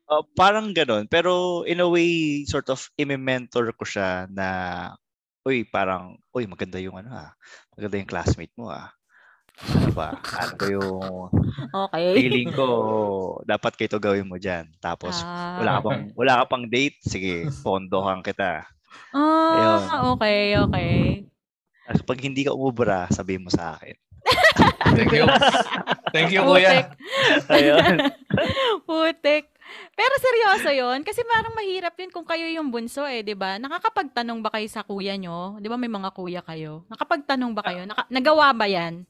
Uh, parang ganun. Pero in a way, sort of imi-mentor ko siya na uy, parang, uy, maganda yung ano ah. Maganda yung classmate mo ah. Ano ba? Ano ba yung Okay. feeling ko, dapat kayo gawin mo dyan. Tapos, Ah. wala ka pang, wala ka pang date, sige, pondohan kita. Ah, okay, okay. Tapos pag hindi ka umubra, sabihin mo sa akin. Thank you. Thank you, kuya. Ayun. Putik. Pero seryoso yon Kasi parang mahirap yun kung kayo yung bunso eh, di ba? Nakakapagtanong ba kayo sa kuya nyo? Di ba may mga kuya kayo? Nakapagtanong ba kayo? Naka- nagawa ba yan?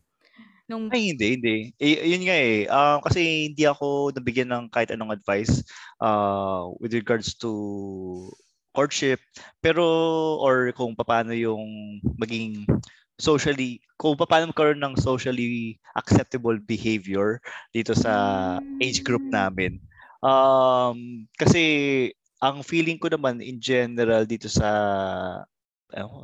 Nung, Ay, hindi, hindi. Eh, yun nga eh. Um, kasi hindi ako nabigyan ng kahit anong advice uh, with regards to courtship. Pero, or kung paano yung maging socially, kung paano magkaroon ng socially acceptable behavior dito sa age group Mm. namin. Um, kasi ang feeling ko naman in general dito sa ewan ko,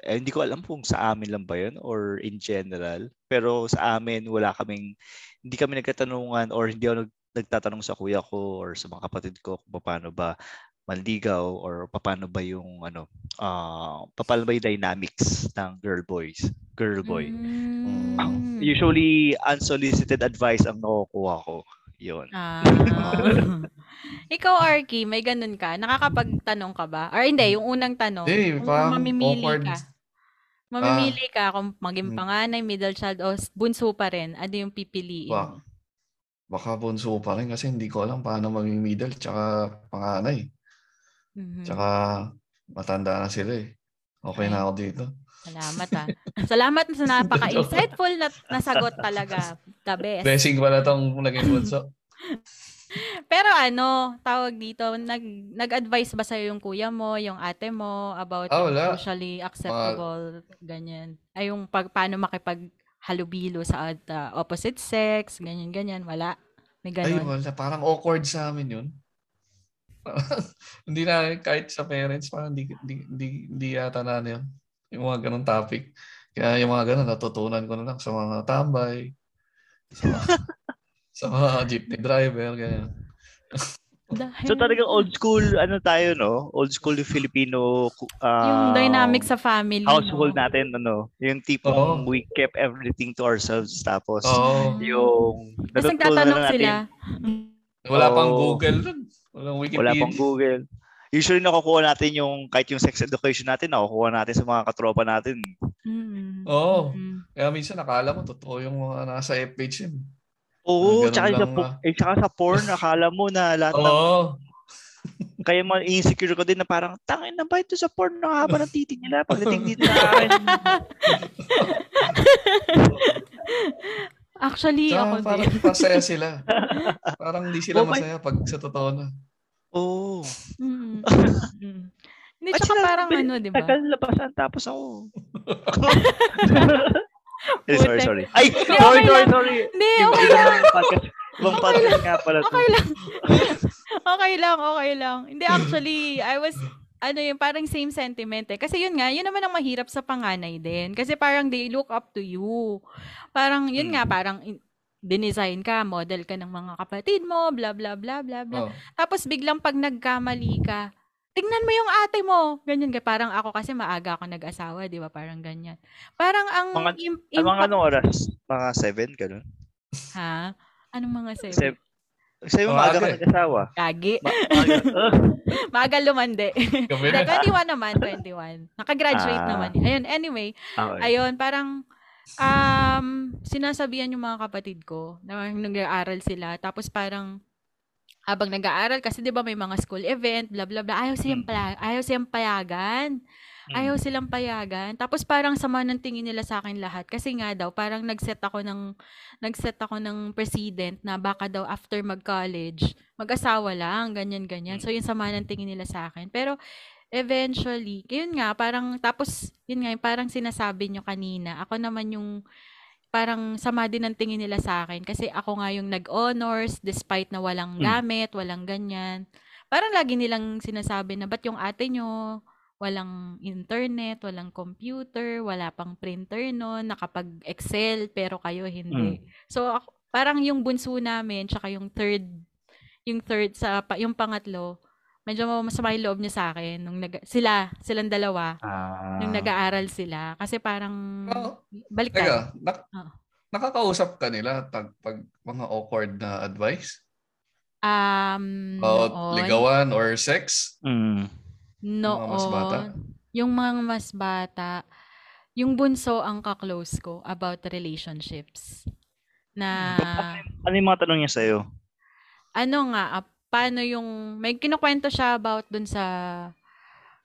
eh, hindi ko alam kung sa amin lang ba yun or in general. Pero sa amin, wala kaming, hindi kami nagkatanungan or hindi ako nag, nagtatanong sa kuya ko or sa mga kapatid ko kung paano ba manligaw or paano ba yung ano, ah paano ba yung dynamics ng girl boys, girl boy. Mm. Usually, unsolicited advice ang nakukuha ko. Yun. Ah. Ikaw, Arky, may ganun ka? Nakakapagtanong ka ba? Or hindi, yung unang tanong. Hindi, kung mamimili awkward. ka. Mamimili ka kung maging Hmm. panganay, middle child, o bunso pa rin. Ano yung pipiliin mo? Baka bunso pa rin kasi hindi ko alam paano maging middle tsaka panganay. Mhm. Tsaka matanda na sila eh. Okay na ako dito. Salamat ah. Salamat sa napaka-insightful na nasagot talaga. The best. Blessing pala tong naging bunso. Pero ano, tawag dito, nag, nag-advise ba sa'yo yung kuya mo, yung ate mo, about wala. socially acceptable, ganyan? Ay, yung pag, paano makipaghalubilo sa uh, opposite sex, ganyan-ganyan, wala? May Ay, ganon? wala. Parang awkward sa amin yun. hindi na kahit sa parents, parang hindi, hindi, hindi, hindi yata na ano yun. Yung mga ganong topic. Kaya yung mga ganon, natutunan ko na lang sa mga tambay, sa mga, sa mga jeepney driver, ganyan. Dahil So talagang old school, ano tayo, no? Old school yung Filipino yung uh, dynamic sa family household mo. natin, ano? Yung tipong Oo. we kept everything to ourselves. Tapos, Oo. yung Tapos nagtatanong na natin, sila. Wala pang Oo. Google. Walang Wikipedia. Wala pang Google. Usually nakukuha natin yung, kahit yung sex education natin, nakukuha natin sa mga katropa natin. Mm. Oo. Mm. Kaya minsan nakala mo, totoo yung mga nasa FH yun. Oo, Ganun tsaka, sa, po- eh, tsaka sa porn, akala mo na lahat ng, Oo. kaya mga insecure ko din na parang, tangin na ba ito sa porn, ang haba ng titi nila pagdating dito sa akin. Actually, Tsaka ako parang din. masaya sila. Parang hindi sila Oh my- masaya pag sa totoo na. Oo. Mm. Mm. Hindi, tsaka sila, parang ano, di ba? Tagal labasan tapos ako. Eh, sorry, sorry. Ay, sorry, okay sorry, lang. sorry. Hindi, okay lang. ibang podcast, nga pala to. Okay lang. okay lang, okay lang. Hindi, actually, I was, ano yung parang same sentiment eh. Kasi yun nga, yun naman ang mahirap sa panganay din. Kasi parang they look up to you. Parang yun mm. nga, parang dinesign ka, model ka ng mga kapatid mo, bla bla bla bla bla. Oh. Tapos biglang pag nagkamali ka, tignan mo yung ate mo. Ganyan ka. Parang ako kasi maaga ako nag-asawa, di ba? Parang ganyan. Parang ang... Mga, imp- impact... Anong oras? Mga 7, ganun? Ha? Anong mga 7? Sa'yo, oh, maaga ka nag-asawa. Kagi. Ma- maaga. maaga lumandi. De, 21 naman, 21. Nakagraduate ah. naman. Ayun, anyway. Okay. Ayun, parang um, sinasabihan yung mga kapatid ko na nag-aaral sila. Tapos parang habang nag-aaral, kasi di ba may mga school event, bla bla bla, ayaw siyang, hmm. pala- ayaw siyang payagan. Ayaw silang payagan. Tapos parang sama ng tingin nila sa akin lahat. Kasi nga daw, parang nag-set ako ng, nag-set ako ng president na baka daw after mag-college, mag-asawa lang, ganyan-ganyan. So, yung sama ng tingin nila sa akin. Pero, eventually, yun nga, parang, tapos, yun nga, yung parang sinasabi nyo kanina, ako naman yung, parang sama din ng tingin nila sa akin. Kasi ako nga yung nag-honors, despite na walang Mm. gamit, walang ganyan. Parang lagi nilang sinasabi na, ba't yung ate nyo, walang internet, walang computer, wala pang printer no, nakapag-excel, pero kayo hindi. So, ako, parang yung bunso namin, tsaka yung third, yung third sa, pa- yung pangatlo, medyo masama yung loob niya sa akin nung nag sila, silang dalawa, Ah. nung nag-aaral sila. Kasi parang Oo. baliktad. Teka, nak- Oo. nakakausap ka nila pag, pag mga awkward na advice? Um, About noon, ligawan or sex? Mm. Noon, mas bata? yung mga mas bata, yung bunso ang kaklose ko about relationships. Na, Ano yung mga tanong niya sa'yo? ano nga, ah, paano yung, may kinukwento siya about dun sa,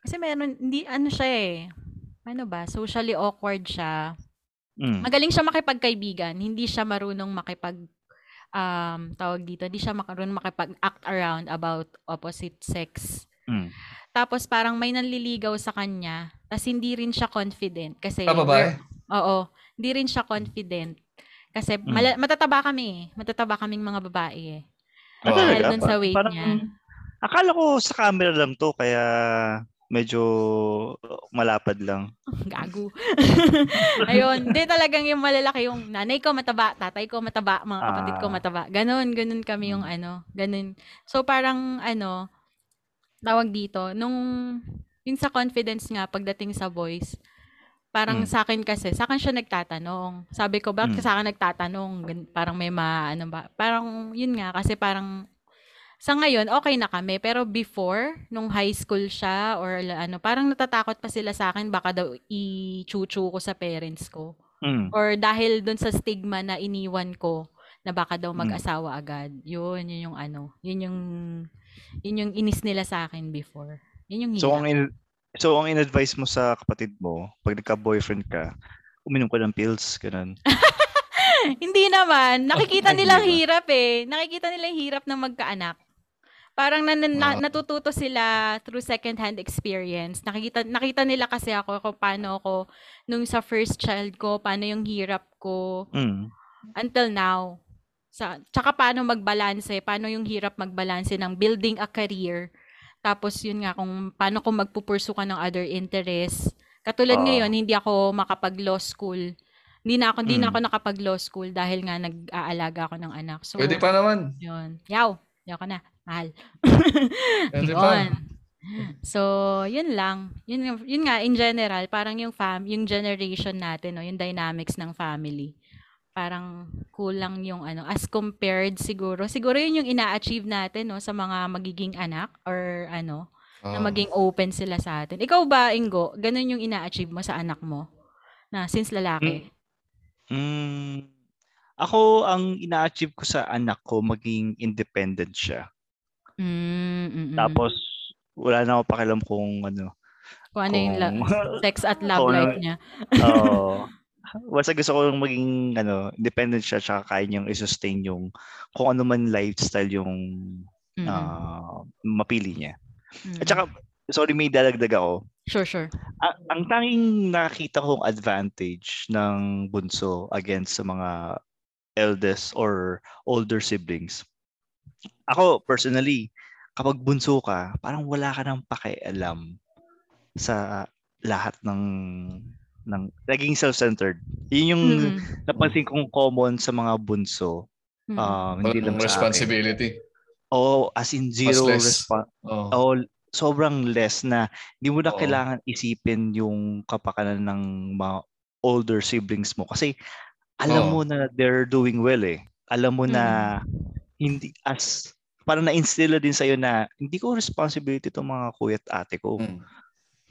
kasi meron, hindi, ano siya eh, ano ba, socially awkward siya. Mm. Magaling siya makipagkaibigan, hindi siya marunong makipag, um, tawag dito, hindi siya marunong makipag-act around about opposite sex. Mm. Tapos parang may nanliligaw sa kanya, tas hindi rin siya confident kasi Ah, babae? Oo, hindi rin siya confident. Kasi Mm. mala- matataba kami eh. Matataba kaming mga babae eh. Oo. Dahil dun sa weight Parang- niya. Akala ko sa camera lang to, kaya medyo malapad lang. Gago. Ayun, hindi talagang yung malalaki yung nanay ko mataba, tatay ko mataba, mga kapatid ko Ah. mataba. Ganon, ganon kami yung ano, ganon. So parang ano, tawag dito, nung yung sa confidence nga pagdating sa boys, parang Mm. sa akin kasi, sa akin siya nagtatanong. Sabi ko, bakit Mm. sa akin nagtatanong? Parang may ma, ano ba? Parang, yun nga, kasi parang, sa ngayon, okay na kami. Pero before, nung high school siya, or ano, parang natatakot pa sila sa akin, baka daw i-chuchu ko sa parents ko. Mm. Or dahil dun sa stigma na iniwan ko, na baka daw Mm. mag-asawa agad. Yun, yun yung ano. Yun yung, yun yung inis nila sa akin before. Yun yung So, ang in- so, ang in-advise mo sa kapatid mo, pag nagka-boyfriend ka, uminom ka ng pills, ganun. Hindi naman. Nakikita nilang hirap eh. Nakikita nila yung hirap ng magkaanak. Parang nan- na- Ah. natututo sila through second-hand experience. Nakikita, nakita nila kasi ako kung paano ako nung sa first child ko, paano yung hirap ko Mm. until now. Sa, tsaka paano magbalanse, paano yung hirap magbalanse ng building a career. Tapos yun nga, kung paano kung magpupursu ka ng other interests. Katulad Oo. ngayon, hindi ako makapag-law school. Hindi na ako, hindi na Mm. ako nakapag-law school dahil nga nag-aalaga ako ng anak. So, Pwede pa naman. yun. Yaw, yaw ka na. Mahal. Pwede pa. So, yun lang. Yun, yun nga, in general, parang yung fam, yung generation natin, no, yung dynamics ng family. Parang kulang yung ano, as compared siguro. Siguro yun yung ina-achieve natin, no, sa mga magiging anak or ano, na Oo. maging open sila sa atin. Ikaw ba, Ingo, ganun yung ina-achieve mo sa anak mo? Na since lalaki? Mm. Ako, ang ina-achieve ko sa anak ko, maging independent siya. Mm, mm, mm. Tapos, wala na ako pakialam kung ano. Kung ano yung la- sex at love kung ano- life niya. Oo. Basta gusto ko yung maging ano, independent siya tsaka kaya niyang i-sustain yung kung ano man lifestyle yung Mm, ah, mapili niya. mm. At saka, sorry may dadagdag ako. Sure, sure. A- ang tanging nakita kong advantage ng bunso against sa mga eldest or older siblings. Ako, personally, kapag bunso ka, parang wala ka nang pakialam sa lahat ng ng naging self-centered. Yun yung Mm, napansin kong common sa mga bunso. mm. Um, hindi lang sa responsibility. Oo, as in zero response. Oo. Oo, sobrang less na hindi mo na Oo. kailangan isipin yung kapakanan ng mga older siblings mo kasi alam Oo. mo na they're doing well eh. Alam mo na Mm. hindi as parang na-instill din sa'yo na hindi ko responsibility itong mga kuya at ate ko. Mm.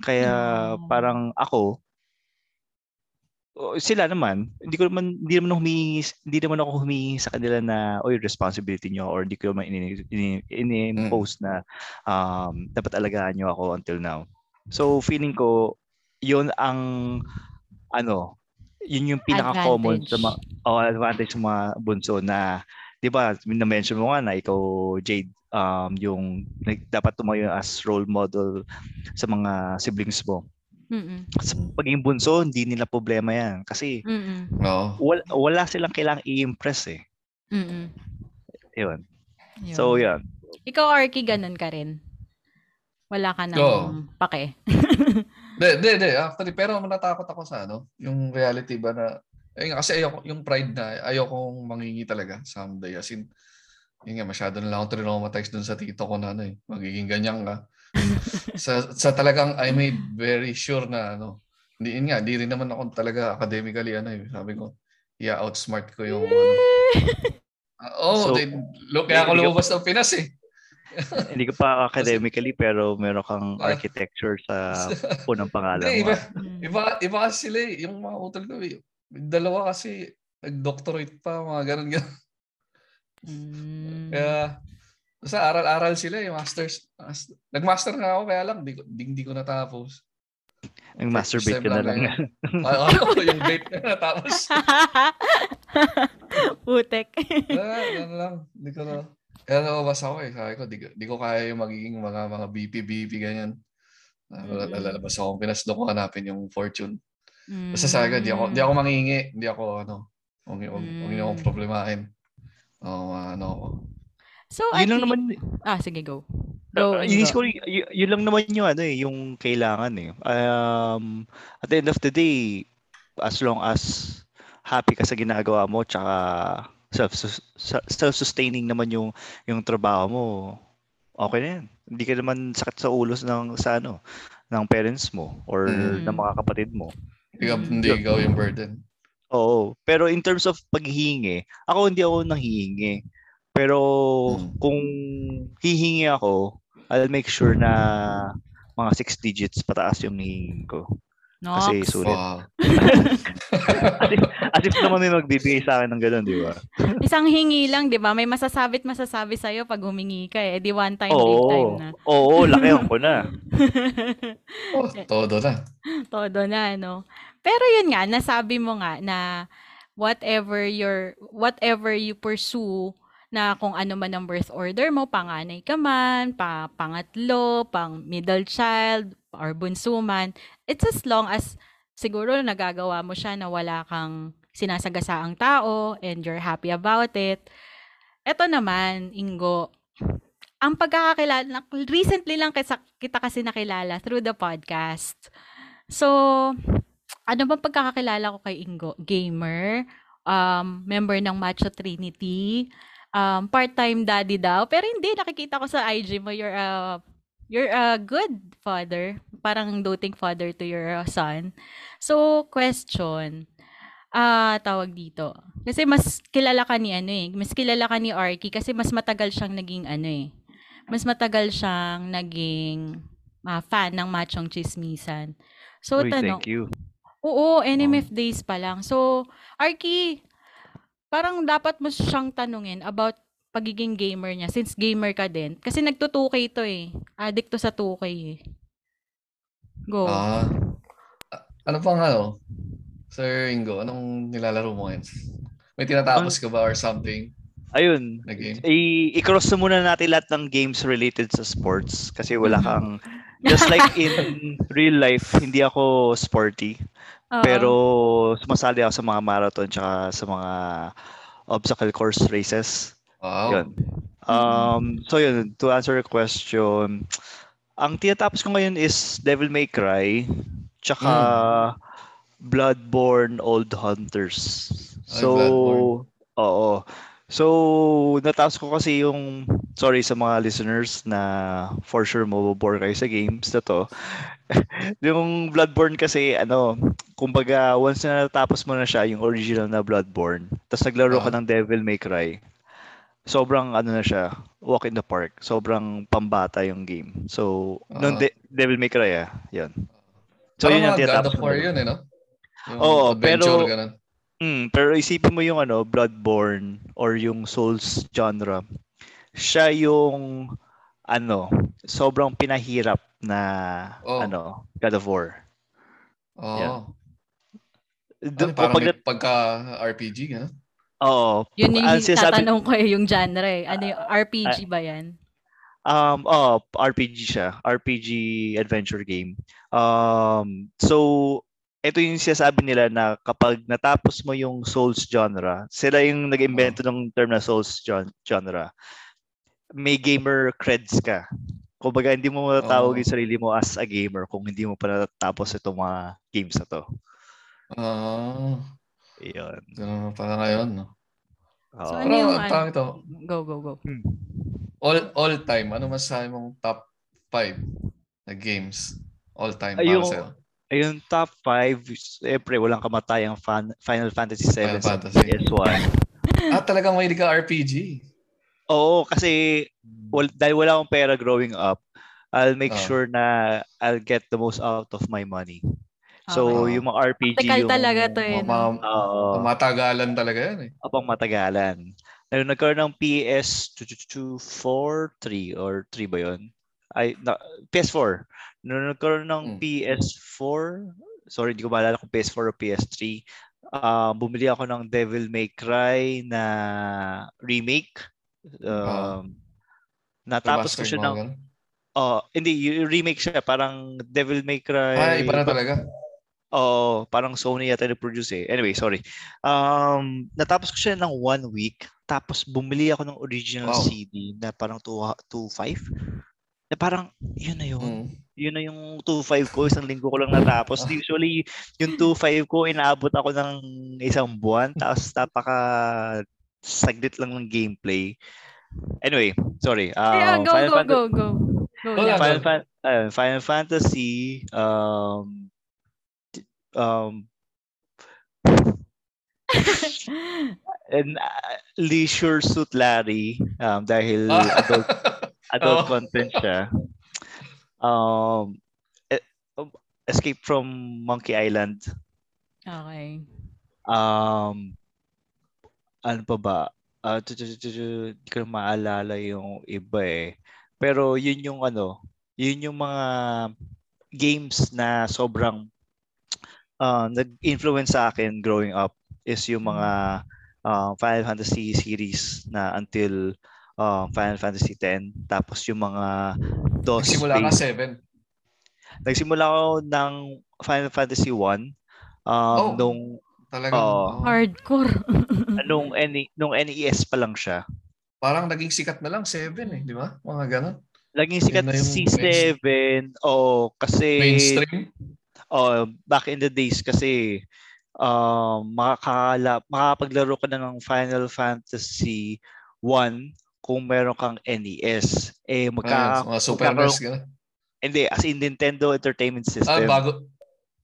Kaya Oh. parang ako sila naman, hindi ko naman hindi naman ako humingi, hindi naman ako humingi sa kanila na oy responsibility nyo or hindi ko naman ini, ini, ini-impose na um, dapat alagaan nyo ako until now. So feeling ko yun ang ano, yun yung pinaka-common sa mga oh, advantage sa mga bunso na 'di ba, na-mention mo nga na ikaw Jade um yung like, dapat tumayo as role model sa mga siblings mo. Mm-mm. Sa pagiging bunso, hindi nila problema yan. Kasi Mm-mm. Wala, wala silang kailangang i-impress eh. Mm-mm. Yun. Yun. So, yun. Ikaw, Arky, ganun ka rin. Wala ka nang Oo. pake. De, de, de. Actually, pero natakot ako sa ano, yung reality ba na, eh, kasi ayoko, yung pride na, ayokong mangingi talaga someday. As in, yun nga, masyado na lang ako traumatized dun sa tito ko na ano eh, magiging ganyan ka. sa, sa talagang I made very sure na ano, hindi yun nga, di rin naman ako talaga academically ano eh. Sabi ko, yeah, outsmart ko yung ano. Uh, oh, So, they, look, kaya ako lumabas ng Pinas eh. Hindi ka pa academically pero meron kang Ah. architecture sa unang pangalan mo. iba, Mm. iba, iba kasi sila eh. Yung mga utol ko eh. Dalawa kasi nag-doctorate pa, mga ganun ganun. Mm. Kaya, sa aral-aral sila eh, masters. mas- Nag-master nga ako, kaya lang, di, ko- di, di ko natapos. Yung masturbate ka na lang. Ah, oh, yung vape na natapos. Putek. Ah, ganun lang. Di ko na. Kaya lumabas ako eh. Sabi ko, di, ko- di ko kaya yung magiging mga mga BP, BP, ganyan. Uh, Mm. Lalabas ako. Pinaslo ko hanapin yung fortune. Mm. Basta sabi ko, di ako, di ako mangingi. Di ako, ano, huwag niyo niyo Mm. akong problemahin. Oo, ano ako. So, Yun lang naman, Ah, sige, go. Go. uh, inis ko, y- yun lang naman yung ano eh, yung kailangan eh. Um, at the end of the day, as long as happy ka sa ginagawa mo, tsaka self self-sustaining naman yung yung trabaho mo, okay na yan. Hindi ka naman sakit sa ulos ng sa ano ng parents mo or Mm. ng mga kapatid mo. Hindi, ka- Mm. hindi ikaw yung burden. Oo. Pero in terms of paghihingi, ako hindi ako nanghihingi. Pero Mm. kung hihingi ako, I'll make sure na mga six digits pataas yung hihingin ko. Kasi Nox. sulit. Wow. As if, as if naman may magbibigay sa akin ng gano'n, di ba? Isang hingi lang, di ba? May masasabit masasabi sa'yo pag humingi ka eh. Di one time, big time Oo. na. Oo, lakihan ko na. Oh, todo na. Todo na, no? Pero yun nga, nasabi mo nga na whatever your whatever you pursue na kung ano man ang birth order mo, panganay ka man, pa, pangatlo, pang middle child, or bunso man, it's as long as siguro nagagawa mo siya na wala kang sinasagasaang tao and you're happy about it. Ito naman, Ingo, ang pagkakakilala, recently lang kita, kita kasi nakilala through the podcast. So, ano bang pagkakakilala ko kay Ingo? Gamer, um, member ng Macho Trinity, um, part-time daddy daw. Pero hindi, nakikita ko sa IG mo, you're a, you're a good father. Parang doting father to your uh, son. So, question, ah tawag dito. Kasi mas kilala ka ni ano eh, mas kilala ka ni Arky kasi mas matagal siyang naging ano eh. Mas matagal siyang naging ah, fan ng Machong Chismisan. So, Uy, tanong, thank you. Oo, NMF days pa lang. So, Arky, parang dapat mo siyang tanungin about pagiging gamer niya since gamer ka din. Kasi nagtutukay to eh. Addict to sa tukay eh. Go. Ah. a- ano pang ano? Sir Ingo, anong nilalaro mo ngayon? May tinatapos ka ba or something Ayun, i- i-cross na muna natin lahat ng games related sa sports kasi wala Mhm. kang just like in real life hindi ako sporty Pero sumasali ako sa mga marathon tsaka sa mga obstacle course races. Wow. yun. Um so yun to answer your question ang tinatapos ko ngayon is Devil May Cry tsaka Bloodborne Old Hunters. So oo. So, natapos ko kasi yung, sorry sa mga listeners na for sure mabobore kayo sa games na to. yung Bloodborne kasi, ano, kumbaga, once na natapos mo na siya, yung original na Bloodborne, tapos naglaro ka Ah. ng Devil May Cry, sobrang ano na siya, walk in the park. Sobrang pambata yung game. So, nung Ah. De- Devil May Cry, ah, yun. So, Parang yun yung tinatapos. War yun eh, no? Yung Oo, pero- ganun. Mm, pero isipin mo yung ano, Bloodborne or yung Souls genre. Siya yung ano, sobrang pinahirap na Oh. ano, God of War. Oo. Yeah. Ano, Doon parang may pagka RPG, gano'n? Oo. Yun yung ang sinasabi- tatanong ko eh, yung genre eh. Ano yung RPG ba yan? Um, oh, RPG siya. RPG adventure game. Um, so ito yung sinasabi nila na kapag natapos mo yung Souls genre, sila yung nag-invento ng term na Souls gen- genre. May gamer creds ka. Kumbaga, hindi mo matatawag Oo. yung sarili mo as a gamer kung hindi mo pa natapos itong mga games na to. Ah, Yun. ganun pala ngayon, no? So, Oo. ano Pero yung ang ano? tawag ito, Go, go, go. Hmm. all all time, ano masasabi mong top 5 na games all time para Ayun. sa'yo? Ayun, top 5, siyempre walang kamatayang fan, Final Fantasy 7 Final sa Fantasy. PS1. Ah, talagang may ka RPG. Oo, kasi wal, dahil wala akong pera growing up, I'll make Ah. sure na I'll get the most out of my money. So, Okay. yung mga RPG Practical yung... talaga to eh. Mga? Oo. matagalan talaga yan eh. Abang matagalan. Nung nagkaroon ng PS 2, 4, 3 or 3 ba yun? Ay, na, PS4. Nung nagkaroon ng Hmm. PS4, sorry, hindi ko maalala kung PS4 o PS3, ah, bumili ako ng Devil May Cry na remake. Ah. Um, natapos ko siya ng... ganun. Oh, hindi, remake siya. Parang Devil May Cry. Ah, iba na talaga. Oo, parang Sony yata na-produce eh. Anyway, sorry. Um, natapos ko siya ng one week. Tapos bumili ako ng original Wow. CD na parang 2.5. Na parang, yun na yun. Mm. Yun na yung 2.5 ko. Isang linggo ko lang natapos. Usually, yung 2.5 ko, inaabot ako ng isang buwan. Tapos napaka saglit lang ng gameplay. Anyway, sorry. Kaya Um, go, Final go, Fanta- go, go. Go Go lang. Final, Fan- ayun, Final Fantasy um um and uh, Leisure Suit Larry um dahil adult adult Oo. content siya. Um e- um, Escape from Monkey Island. okay. Um ano pa ba? Tu- Hindi ko maalala yung iba eh. Pero yun yung ano, yun yung mga games na sobrang ah, nag-influence sa akin growing up is yung mga ah, Final Fantasy series na until ah, Final Fantasy 10 tapos yung mga DOS Nagsimula ka based 7. Nagsimula ako ng Final Fantasy 1 um, Oh. nung Talagang, Oo. oh. Hardcore. nung NE, nung NES pa lang siya. Parang naging sikat na lang 7 eh, di ba? Mga ganun. Laging sikat Yun na yung si 7 oh kasi Mainstream. oh back in the days kasi um makakala makakapaglaro ka na ng Final Fantasy 1 kung meron kang NES eh magka mga Super magkakaroon- NES. Ganun. hindi as in Nintendo Entertainment Ah, System bago.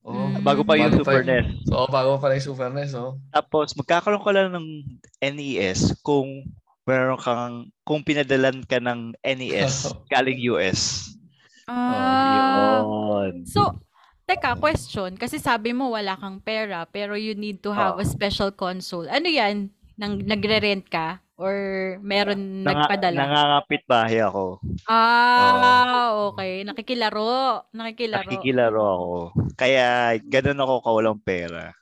Oh, Mm. bago pa yung bago Super yung- NES So, bago pa rin Super NES. Oh. Tapos magkakaroon ka lang ng NES kung meron kang kung pinadalan ka ng NES galing US. Ah. Yun. So, teka, question. Kasi sabi mo wala kang pera, pero you need to have Ah. a special console. Ano yan? Nang, nagre-rent ka? Or meron Nanga, nagpadala? nangangapit bahay ako. ah, okay. Nakikilaro. Nakikilaro. Nakikilaro ako. Kaya ganun ako kawalang pera.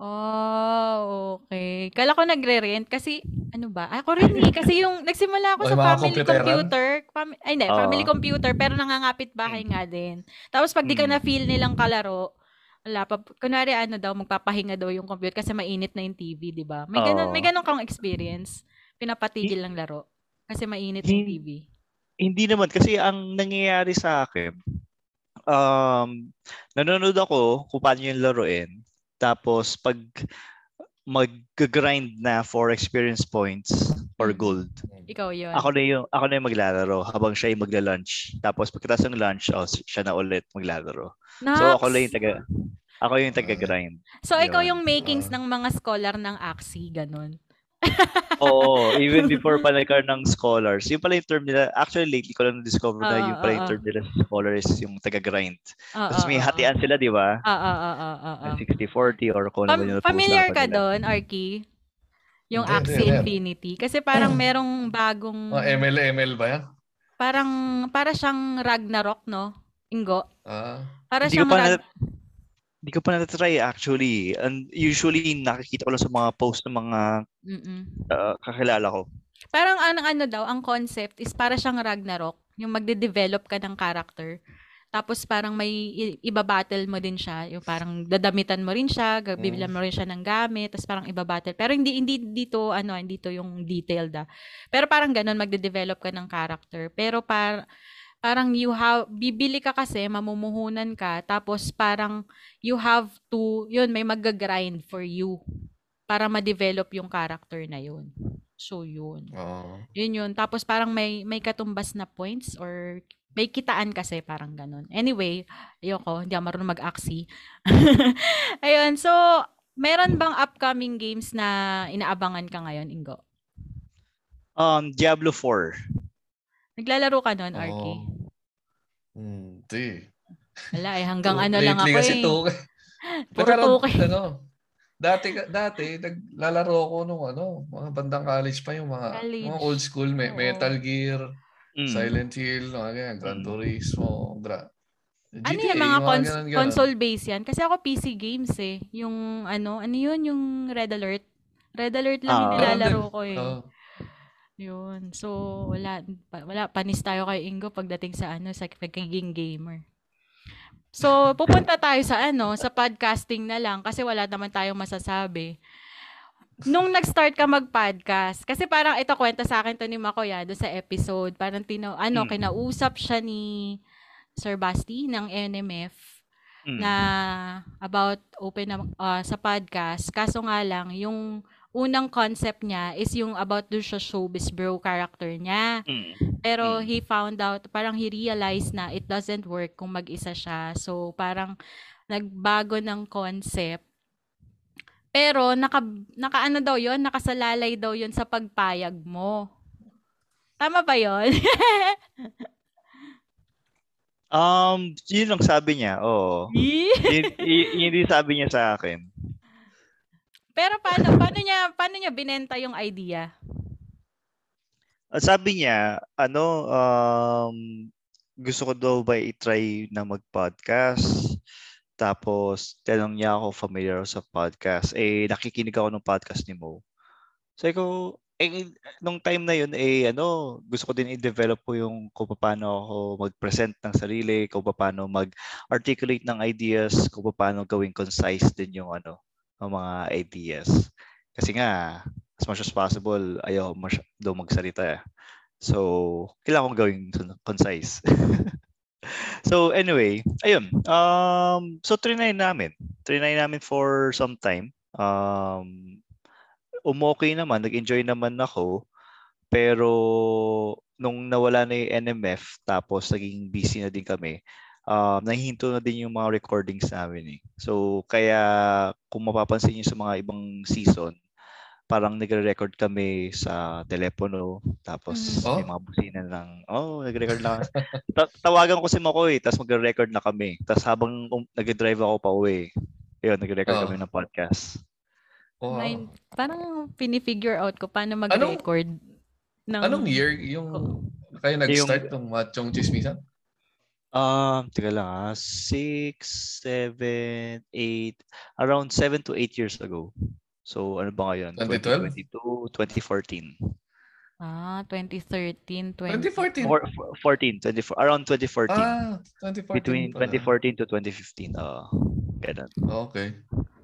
Oh, okay. Kala ko nagre-rent kasi ano ba? Ako rin eh. Kasi yung nagsimula ako sa family computeran? computer. Fam- ay, hindi. Oo. Family computer. Pero nangangapit bahay nga din. Tapos pag di ka Mm. na-feel nilang kalaro, wala pa. Kunwari ano daw, magpapahinga daw yung computer kasi mainit na yung TV, di ba? May ganun, may ganun kang experience. Pinapatigil ng laro. Kasi mainit yung TV. Hindi naman kasi ang nangyayari sa akin um nanonood ako kung paano yung laruin. Tapos pag mag-grind na for experience points or Mm. gold. Ikaw yun. Ako na yung ako na yung maglalaro habang siya yung magla-lunch. Tapos pagkatapos ng lunch, oh, siya na ulit maglalaro. So ako lang yung taga ako yung taga-grind. So, ikaw Yun. yung makings Ah. ng mga scholar ng AXI, ganun. Oo, even before pa nagkaroon ng scholars. Yung pala yung term nila. Actually, lately ko lang na-discover na yung pala yung oo. term nila sa scholars yung taga-grind. Tapos may hatian sila, di ba? Oo, oo, oo, oo, oo. 60-40 or kung ano ba yung familiar ka doon, Arky? Yung Axie. Infinity. Kasi parang merong bagong, Mga ML-ML ba yan? parang, para siyang Ragnarok, no? Ingo. Ah, Para siyang pa Rag... hindi ko pa na-try actually. And usually, nakikita ko lang sa mga post ng mga Mm-mm. uh, kakilala ko. Parang ang ano daw, ang concept is para siyang Ragnarok. Yung magde-develop ka ng character. Tapos parang may ibabattle mo din siya. Yung parang dadamitan mo rin siya, Mm. bibilan mo rin siya ng gamit, tapos parang ibabattle. Pero hindi hindi dito ano, hindi to yung detailed ah. Pero parang ganun magde-develop ka ng character. Pero par parang you have bibili ka kasi mamumuhunan ka tapos parang you have to yun may magga-grind for you para ma-develop yung character na yun. So, yun. Oo. Yun yun. Tapos parang may may katumbas na points or may kitaan kasi parang ganun. Anyway, ayoko, hindi ako marunong mag-aksi. Ayun, so meron bang upcoming games na inaabangan ka ngayon, Ingo? Um, Diablo 4. Naglalaro ka nun, RK? Oo. Hindi. Wala eh, hanggang ano lang ako kasi eh. to, Puro tuke. ano, dati, dati, naglalaro ako nung ano, mga bandang college pa yung mga, College. mga old school, me- Oo. Metal Gear, Mm. Silent Hill, mga ganyan, Gran Mm. Turismo, gra- Ano GTA, yan, mga cons- ganun, ganun. console base yan? Kasi ako PC games eh. Yung ano, ano yun, yung Red Alert. Red Alert lang yung Ah. nilalaro ko eh. Oo. Yun. So, wala, pa- wala, panis tayo kay Ingo pagdating sa ano, sa pagiging gamer. So, pupunta tayo sa ano, sa podcasting na lang kasi wala naman tayong masasabi. Nung nag-start ka mag-podcast, kasi parang ito kwenta sa akin to ni Makoya do sa episode, parang tino, ano, Mm. kinausap siya ni Sir Basti ng NMF Mm. na about open na, ah, sa podcast. Kaso nga lang, yung unang concept niya is yung about do siya showbiz bro character niya. Mm. Pero Mm. he found out, parang he realized na it doesn't work kung mag-isa siya. So, parang nagbago ng concept. Pero, naka, naka ano daw yon nakasalalay daw yon sa pagpayag mo. Tama ba yon Um, yun lang sabi niya. Oo. yun, y- yun din sabi niya sa akin. Pero paano, paano niya, paano niya binenta yung idea? Sabi niya, ano, um, gusto ko daw ba i-try na mag-podcast? Tapos, tanong niya ako familiar sa podcast. Eh, nakikinig ako ng podcast ni Mo. Sabi ko, eh, nung time na yun, eh, ano, gusto ko din i-develop ko yung kung paano ako mag-present ng sarili, kung paano mag-articulate ng ideas, kung paano gawing concise din yung, ano, ang mga ideas. Kasi nga, as much as possible, ayaw mas daw magsalita. eh. So, kailangan kong gawing con- concise. so, anyway, ayun. Um, so, trinay namin. Trinay namin for some time. Um, umokay naman, nag-enjoy naman ako. Pero, nung nawala na yung NMF, tapos naging busy na din kami, um, nahihinto na din yung mga recordings namin eh. So, kaya kung mapapansin niyo sa mga ibang season, parang nagre-record kami sa telepono, tapos Mhm. may mga busina lang. Oh, nagre-record lang. Ta- tawagan ko si Makoy, tapos magre-record na kami. Tapos habang um, nag-drive ako pa uwi, yun, nagre-record Oh. kami ng podcast. Wow. Nine, parang pinifigure out ko paano mag-record. ng, Anong year yung kayo nag-start ng Machong Chismisan? Um, teka lang ah, 6, 7, 8, around 7 to 8 years ago. So, ano ba ngayon? 2012? 2022, 2014. Ah, 2013, 20... 2014. Four, four- 14, 24, around 2014. Ah, 2014 Between pala. 2014 to 2015. Uh, ganun. Okay.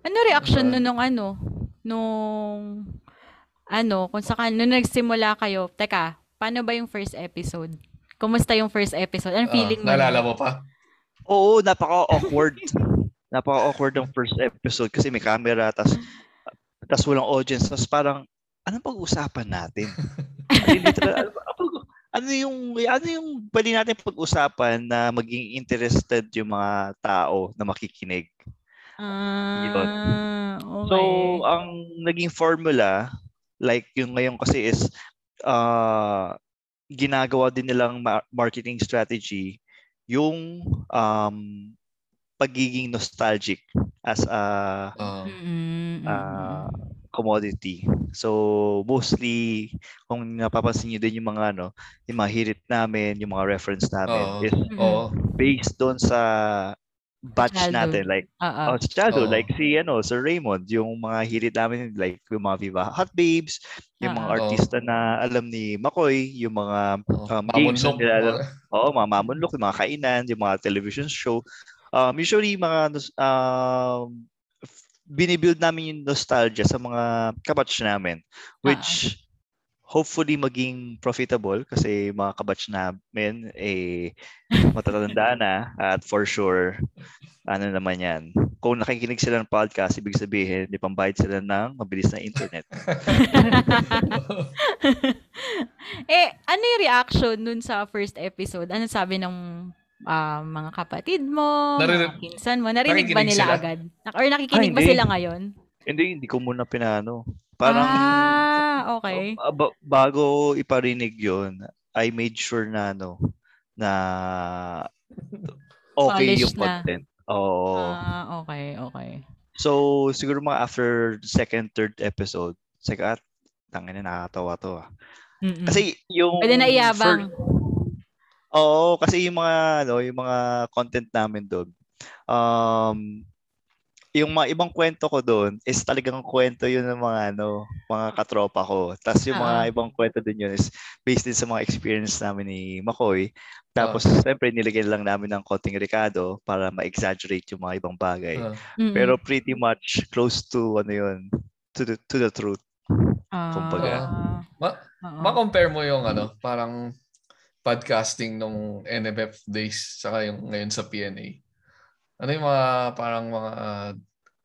Ano reaction Ah. nun nung ano? Nung... Ano, kung saka, nung nagsimula kayo, teka, paano ba yung first episode? Kumusta yung first episode? Anong Ah, feeling mo? naalala nun? mo pa? Oo, napaka-awkward. napaka-awkward ng first episode kasi may camera, tas, tas walang audience, tas parang, anong pag-usapan natin? Literal, ano, ano- yung, ano yung pwede natin pag-usapan na maging interested yung mga tao na makikinig? Ah, okay. So, ang naging formula, like yung ngayon kasi is, uh, ginagawa din nilang ma- marketing strategy yung um, pagiging nostalgic as a Ah, mm-mm. uh, commodity. So, mostly, kung napapansin niyo din yung mga ano, yung mga hirit namin, yung mga reference namin Oo. is oo. based doon sa batch Childhood. natin. Like, Oo. Oh, childhood, Oo. like si ano, Sir Raymond, yung mga hirit namin like yung mga Viva Hot Babes, yung mga Oo. artista na alam ni Makoy, yung mga Oo. um, games na nilalaro. Oo, mga mamunlok, yung mga kainan, yung mga television show. Um, usually mga um f- binibuild namin yung nostalgia sa mga kabatch namin which hopefully maging profitable kasi mga kabatch namin eh matatanda na at for sure ano naman yan kung nakikinig sila ng podcast, ibig sabihin, di pambayad sila ng mabilis na internet. eh, ano yung reaction nun sa first episode? Ano sabi ng ah, mga kapatid mo, Narinig- mga pinsan mo? Narinig ba nila sila? agad? Or nakikinig Ah, ba hindi. sila ngayon? hindi, hindi ko muna pinano. Parang, ah, okay. uh, ba- bago iparinig yon I made sure na, ano, na okay yung na. content. Oo. Ah, okay, okay. So, siguro mga after second, third episode, second, tangin na nakakatawa to ah. Mm-mm. Kasi yung... Pwede na iyabang. fir- Oo, kasi yung mga, ano, yung mga content namin doon, um, yung mga ibang kwento ko doon is talagang kwento yun ng mga ano, mga katropa ko. Tapos yung mga Ah. ibang kwento din yun is based din sa mga experience namin ni Makoy. Tapos Ah. siyempre nilagyan lang namin ng konting Ricardo para ma-exaggerate yung mga ibang bagay. Mm-mm. Pero pretty much close to ano yun, to the to the truth. Ah, kumbaga. Ma- oo. Ma-compare mo yung ano, parang podcasting nung NMF days saka yung ngayon sa PNA. Ano yung mga parang mga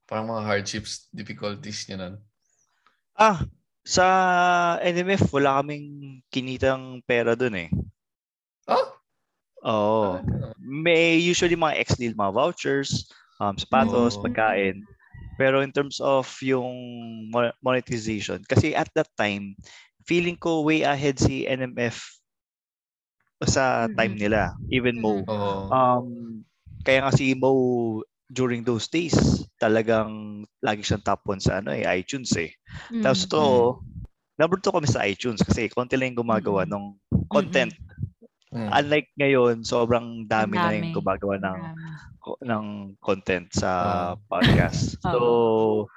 parang mga hardships, difficulties niya nun? Ah, sa NMF wala kaming kinitang pera doon eh. Oh? Oo. May usually mga ex-deal, mga vouchers, um, sapatos, Oh. pagkain. Pero in terms of yung mo- monetization, kasi at that time, feeling ko way ahead si NMF sa time Mhm. nila, even Mo. Oo. Um, kaya nga si Mo during those days, talagang lagi siyang top 1 sa ano eh, iTunes eh. Mm. Tapos to, number 2 kami sa iTunes kasi konti lang yung gumagawa Mm. ng content. Mm. Unlike ngayon, sobrang dami, na Dami. yung gumagawa ng ko- ng content sa Ah. podcast. So,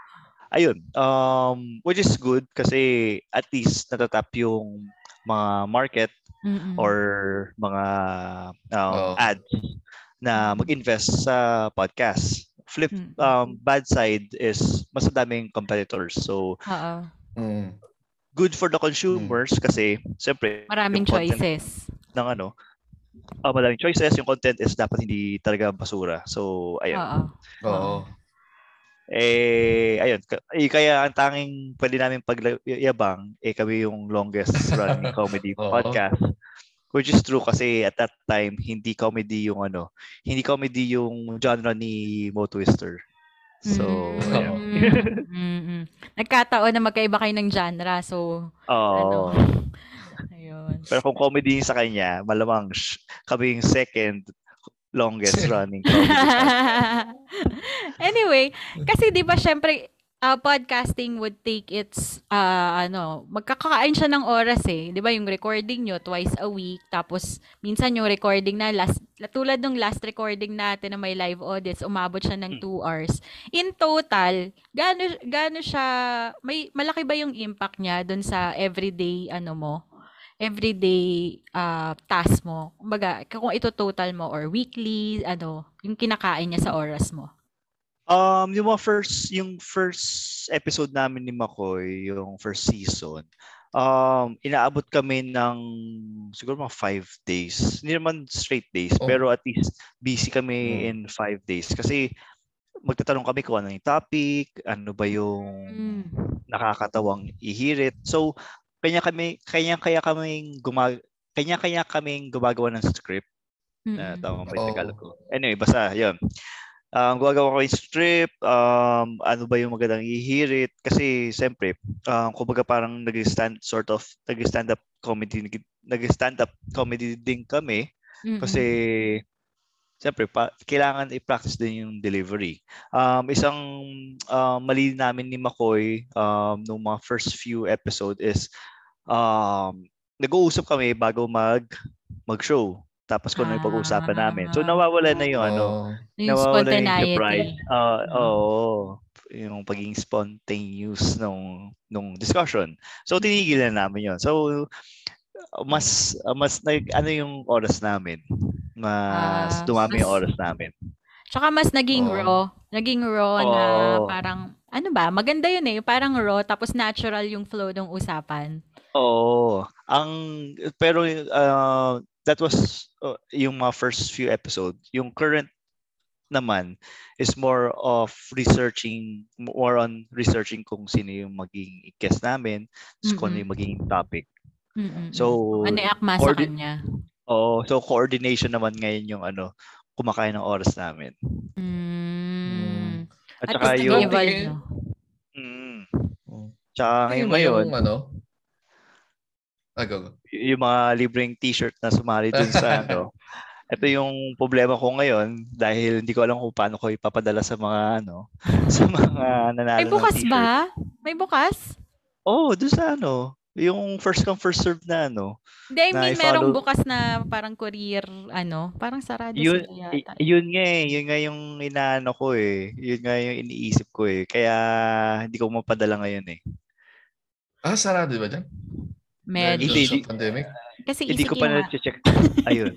ayun. Um, which is good kasi at least natatap yung mga market Mm-mm. or mga um, Oo. ads na mag-invest sa podcast. Flip Mm. um, bad side is mas daming competitors. So, Oo. Mm. good for the consumers kasi siyempre Maraming choices. ng ano, ah, maraming choices, yung content is dapat hindi talaga basura. So, ayun. Oo. Oo. Eh, ayun. Eh, kaya ang tanging pwede namin pagyabang, eh kami yung longest running comedy podcast. Which is true kasi at that time, hindi comedy yung ano, hindi comedy yung genre ni Mo Twister. So, Mm. ayun. Mm-mm. Nagkataon na magkaiba kayo ng genre. So, Oo. ano. Ayun. Pero kung comedy sa kanya, malamang sh- kami yung second longest running comedy anyway, kasi 'di ba syempre uh, podcasting would take its uh, ano, magkakakain siya ng oras eh. 'Di ba yung recording nyo twice a week tapos minsan yung recording na last tulad ng last recording natin na may live audience umabot siya ng 2 hours. In total, gaano gaano siya may malaki ba yung impact niya doon sa everyday ano mo? everyday uh, task mo. Kumbaga, kung ito total mo or weekly, ano, yung kinakain niya sa oras mo. Um, yung mga first, yung first episode namin ni Makoy, yung first season, um, inaabot kami ng siguro mga five days. Hindi naman straight days, Oh. pero at least busy kami Hmm. in five days. Kasi magtatanong kami kung ano yung topic, ano ba yung Mm. nakakatawang ihirit. So, kanya kami, kanya kaya kaming gumag kanya kaya kaming gumagawa ng script na Mm-mm. tama ba yung. Tagalog ko? Anyway, basta, yun. Um, gumagawa ko yung script, um, ano ba yung magandang ihirit. Kasi, siyempre, um, kumbaga parang nag-stand, sort of, nag-stand up comedy, nag-stand up comedy din kami. Mm-mm. Kasi, siyempre, pa, kailangan i-practice din yung delivery. Um, isang um, mali namin ni McCoy um, nung mga first few episode is um, nag-uusap kami bago mag mag-show. Tapos kung ano yung pag-uusapan namin. So Ah. nawawala na yung ano, Oo. yung nawawala yung spontaneity. surprise. Ah, Mm. Oo. yung pagiging spontaneous nung nung discussion. So tinigilan namin 'yon. So mas mas nag ano yung oras namin. Mas Ah, dumami yung oras namin. Tsaka mas naging Oo. raw. Naging raw na Oo. parang, ano ba, maganda yun eh. Parang raw, tapos natural yung flow ng usapan. Oo. Ang pero uh, that was uh, yung mga first few episodes. Yung current naman is more of researching, more on researching kung sino yung maging guest namin, mm kung ano yung maging topic. Mm-mm. So, ano yung akma sa coordi- kanya? Oo, so coordination naman ngayon yung ano, kumakain ng oras namin. Mm. At, At saka yung, mm, ngayon, ba ngayon yung ano? Ah, go, go. y- yung mga libreng t-shirt na sumali dun sa ano, ito yung problema ko ngayon dahil hindi ko alam kung paano ko ipapadala sa mga ano, sa mga nanalo May bukas ng t-shirt. ba? May bukas? Oh, doon sa ano, yung first come first serve na ano. Hindi, I mean, merong bukas na parang courier, ano, parang sarado Yun, sila yata. yun nga eh, yun nga yung inaano ko eh. Yun nga yung iniisip ko eh. Kaya hindi ko mapadala ngayon eh. Ah, sarado ba dyan? Medyo. Hindi, sa di- pandemic? Kasi Hindi ko pa nga. na-check. Ayun.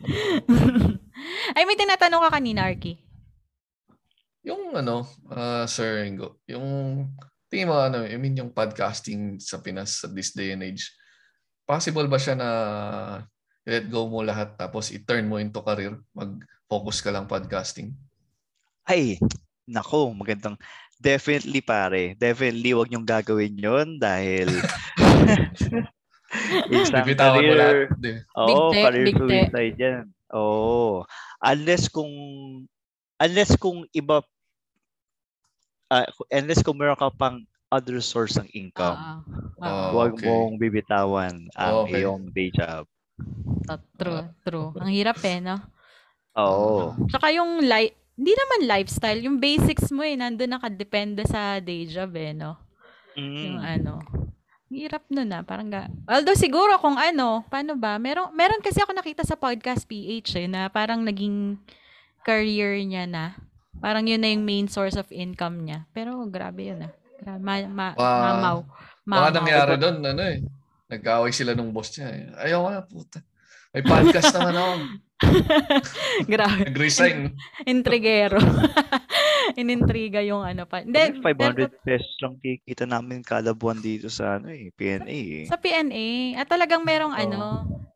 Ay, may tinatanong ka kanina, Arky. Yung ano, ah, Sir Ringo, yung tingin mo ano, I mean yung podcasting sa Pinas sa this day and age, possible ba siya na let go mo lahat tapos i-turn mo into career, mag-focus ka lang podcasting? Ay, nako, magandang definitely pare. Definitely wag niyong gagawin 'yon dahil isang Bibitawan mo lahat. career, Di. Oo, Big career big suicide yan. Oo. Unless kung unless kung iba ah, unless kung meron ka pang other source ng income, Oo. huwag okay. mong bibitawan ang Okay. iyong day job. True, true. Ang hirap eh, no? Oo. Tsaka yung li- hindi naman lifestyle, yung basics mo eh, nandun nakadepende sa day job eh, no? Yung Mm. ano. Hirap nun ah, parang ga- Although siguro kung ano, paano ba? Meron, meron kasi ako nakita sa podcast PH eh, na parang naging career niya na. Parang yun na yung main source of income niya. Pero grabe yun ah. Grabe, ma, ma, Wow. mamaw. Baka Mamaw. nangyari doon, ano eh, nagkaaway sila nung boss niya eh. Ayaw nga, puta. May podcast naman ako. grabe. Nag-resign. Intrigero. Inintriga yung ano pa. Hindi, 500 pesos lang kikita namin kada buwan dito sa ano eh, PNA eh. Sa PNA. At talagang merong Oo. ano,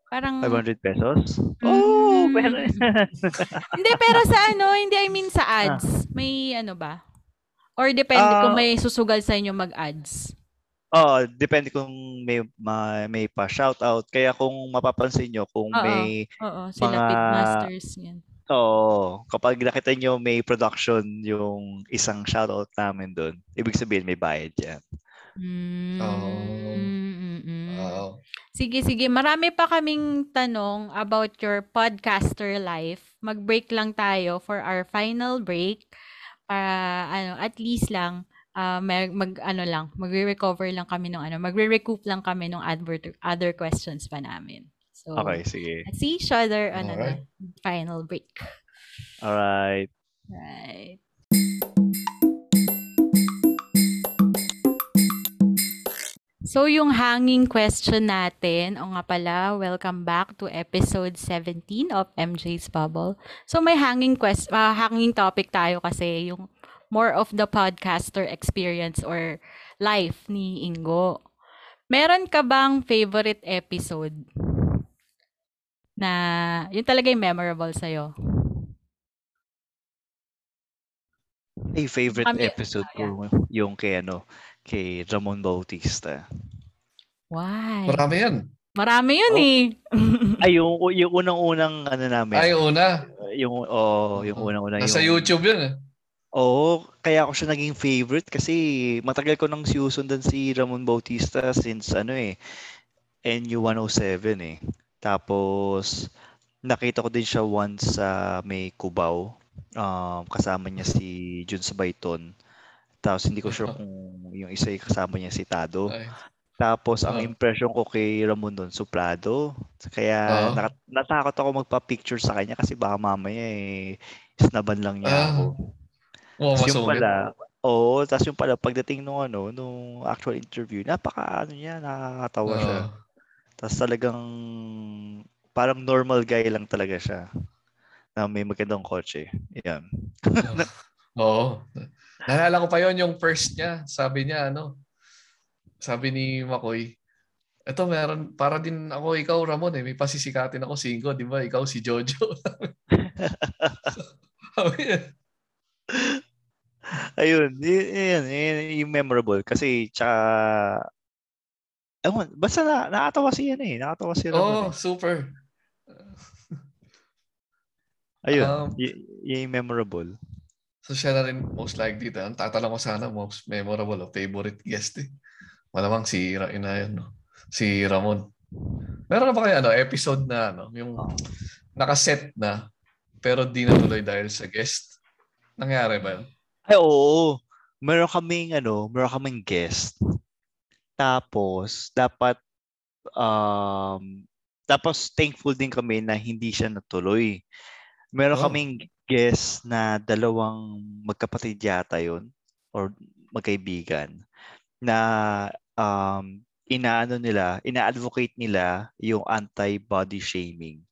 parang... 500 pesos? Mm. Oh, meron. hindi, pero sa ano, hindi I mean sa ads. May ano ba? Or depende Ah. kung may susugal sa inyo mag-ads. Oh, depende kung may ma, may pa shoutout. Kaya kung mapapansin nyo kung Oo. may Oo, sila Mga- pitmasters yan. Oo. Kapag nakita nyo may production yung isang shoutout namin doon, ibig sabihin may bayad yan. Mm, Oh. Wow. Sige, sige. Marami pa kaming tanong about your podcaster life. Mag-break lang tayo for our final break. Para, ano, at least lang, ah, mag, mag, ano lang, magre-recover lang kami ng ano, magre-recoup lang kami ng advert, other questions pa namin. So, Okay, sige. let's see each other on Alright. ano, final break. Alright. Right. So, yung hanging question natin, o nga pala, welcome back to episode 17 of MJ's Bubble. So, may hanging quest ah, hanging topic tayo kasi yung more of the podcaster experience or life ni Ingo. Meron ka bang favorite episode na yun talaga yung memorable sa'yo? Ay, favorite Kami- episode ah, yeah. ko yung kay ano, kay Ramon Bautista. Why? Marami yan. Marami yun Oh. eh. Ay, yung, yung unang-unang ano namin. Ay, una. yung, oh, yung Oo. unang-unang. Nasa yung, YouTube yun eh. Oo, kaya ako siya naging favorite kasi matagal ko nang sinusundan si Ramon Bautista since ano eh, NU107 eh. Tapos, nakita ko din siya once sa may Cubao. Um, kasama niya si Jun Sabayton. Tapos hindi ko sure kung yung isa yung kasama niya si Tado. Ay. Tapos ang Oo. impression ko kay Ramon doon, suplado. Kaya Oo. naka- natakot ako magpa-picture sa kanya kasi baka mamaya eh, snaban lang niya Ah, ako. Tapos yung pala, oo, tapos yung pala, pagdating nung ano, nung actual interview, napaka ano niya, nakakatawa siya. Tapos talagang parang normal guy lang talaga siya na may magandang kotse. Yan. Oo. Naalala ko pa yon yung first niya. Sabi niya, ano, sabi ni Makoy, eto meron, para din ako, ikaw Ramon eh, may pasisikatin ako, Singo, di ba? Ikaw si Jojo. Ayun, yun, yun, yun, yung memorable. Kasi, tsaka, ewan, basta na, nakatawa siya yan eh. Nakatawa siya Oo, oh, super. eh. Ayun, Um, y- yun yung memorable. So siya na rin most likely. Ang tatanong ko sana most memorable o favorite guest eh. Malamang si Ra ina yun, no? Si Ramon. Meron na ba kayo ano, episode na ano, yung Oo. nakaset na pero di natuloy dahil sa guest? Nangyari ba yun? Ay, oo. Meron kaming, ano, meron kaming guest. Tapos, dapat, um, tapos thankful din kami na hindi siya natuloy. Meron Oh. kaming guest na dalawang magkapatid yata yun or magkaibigan na um, inaano nila, ina-advocate nila yung anti-body shaming.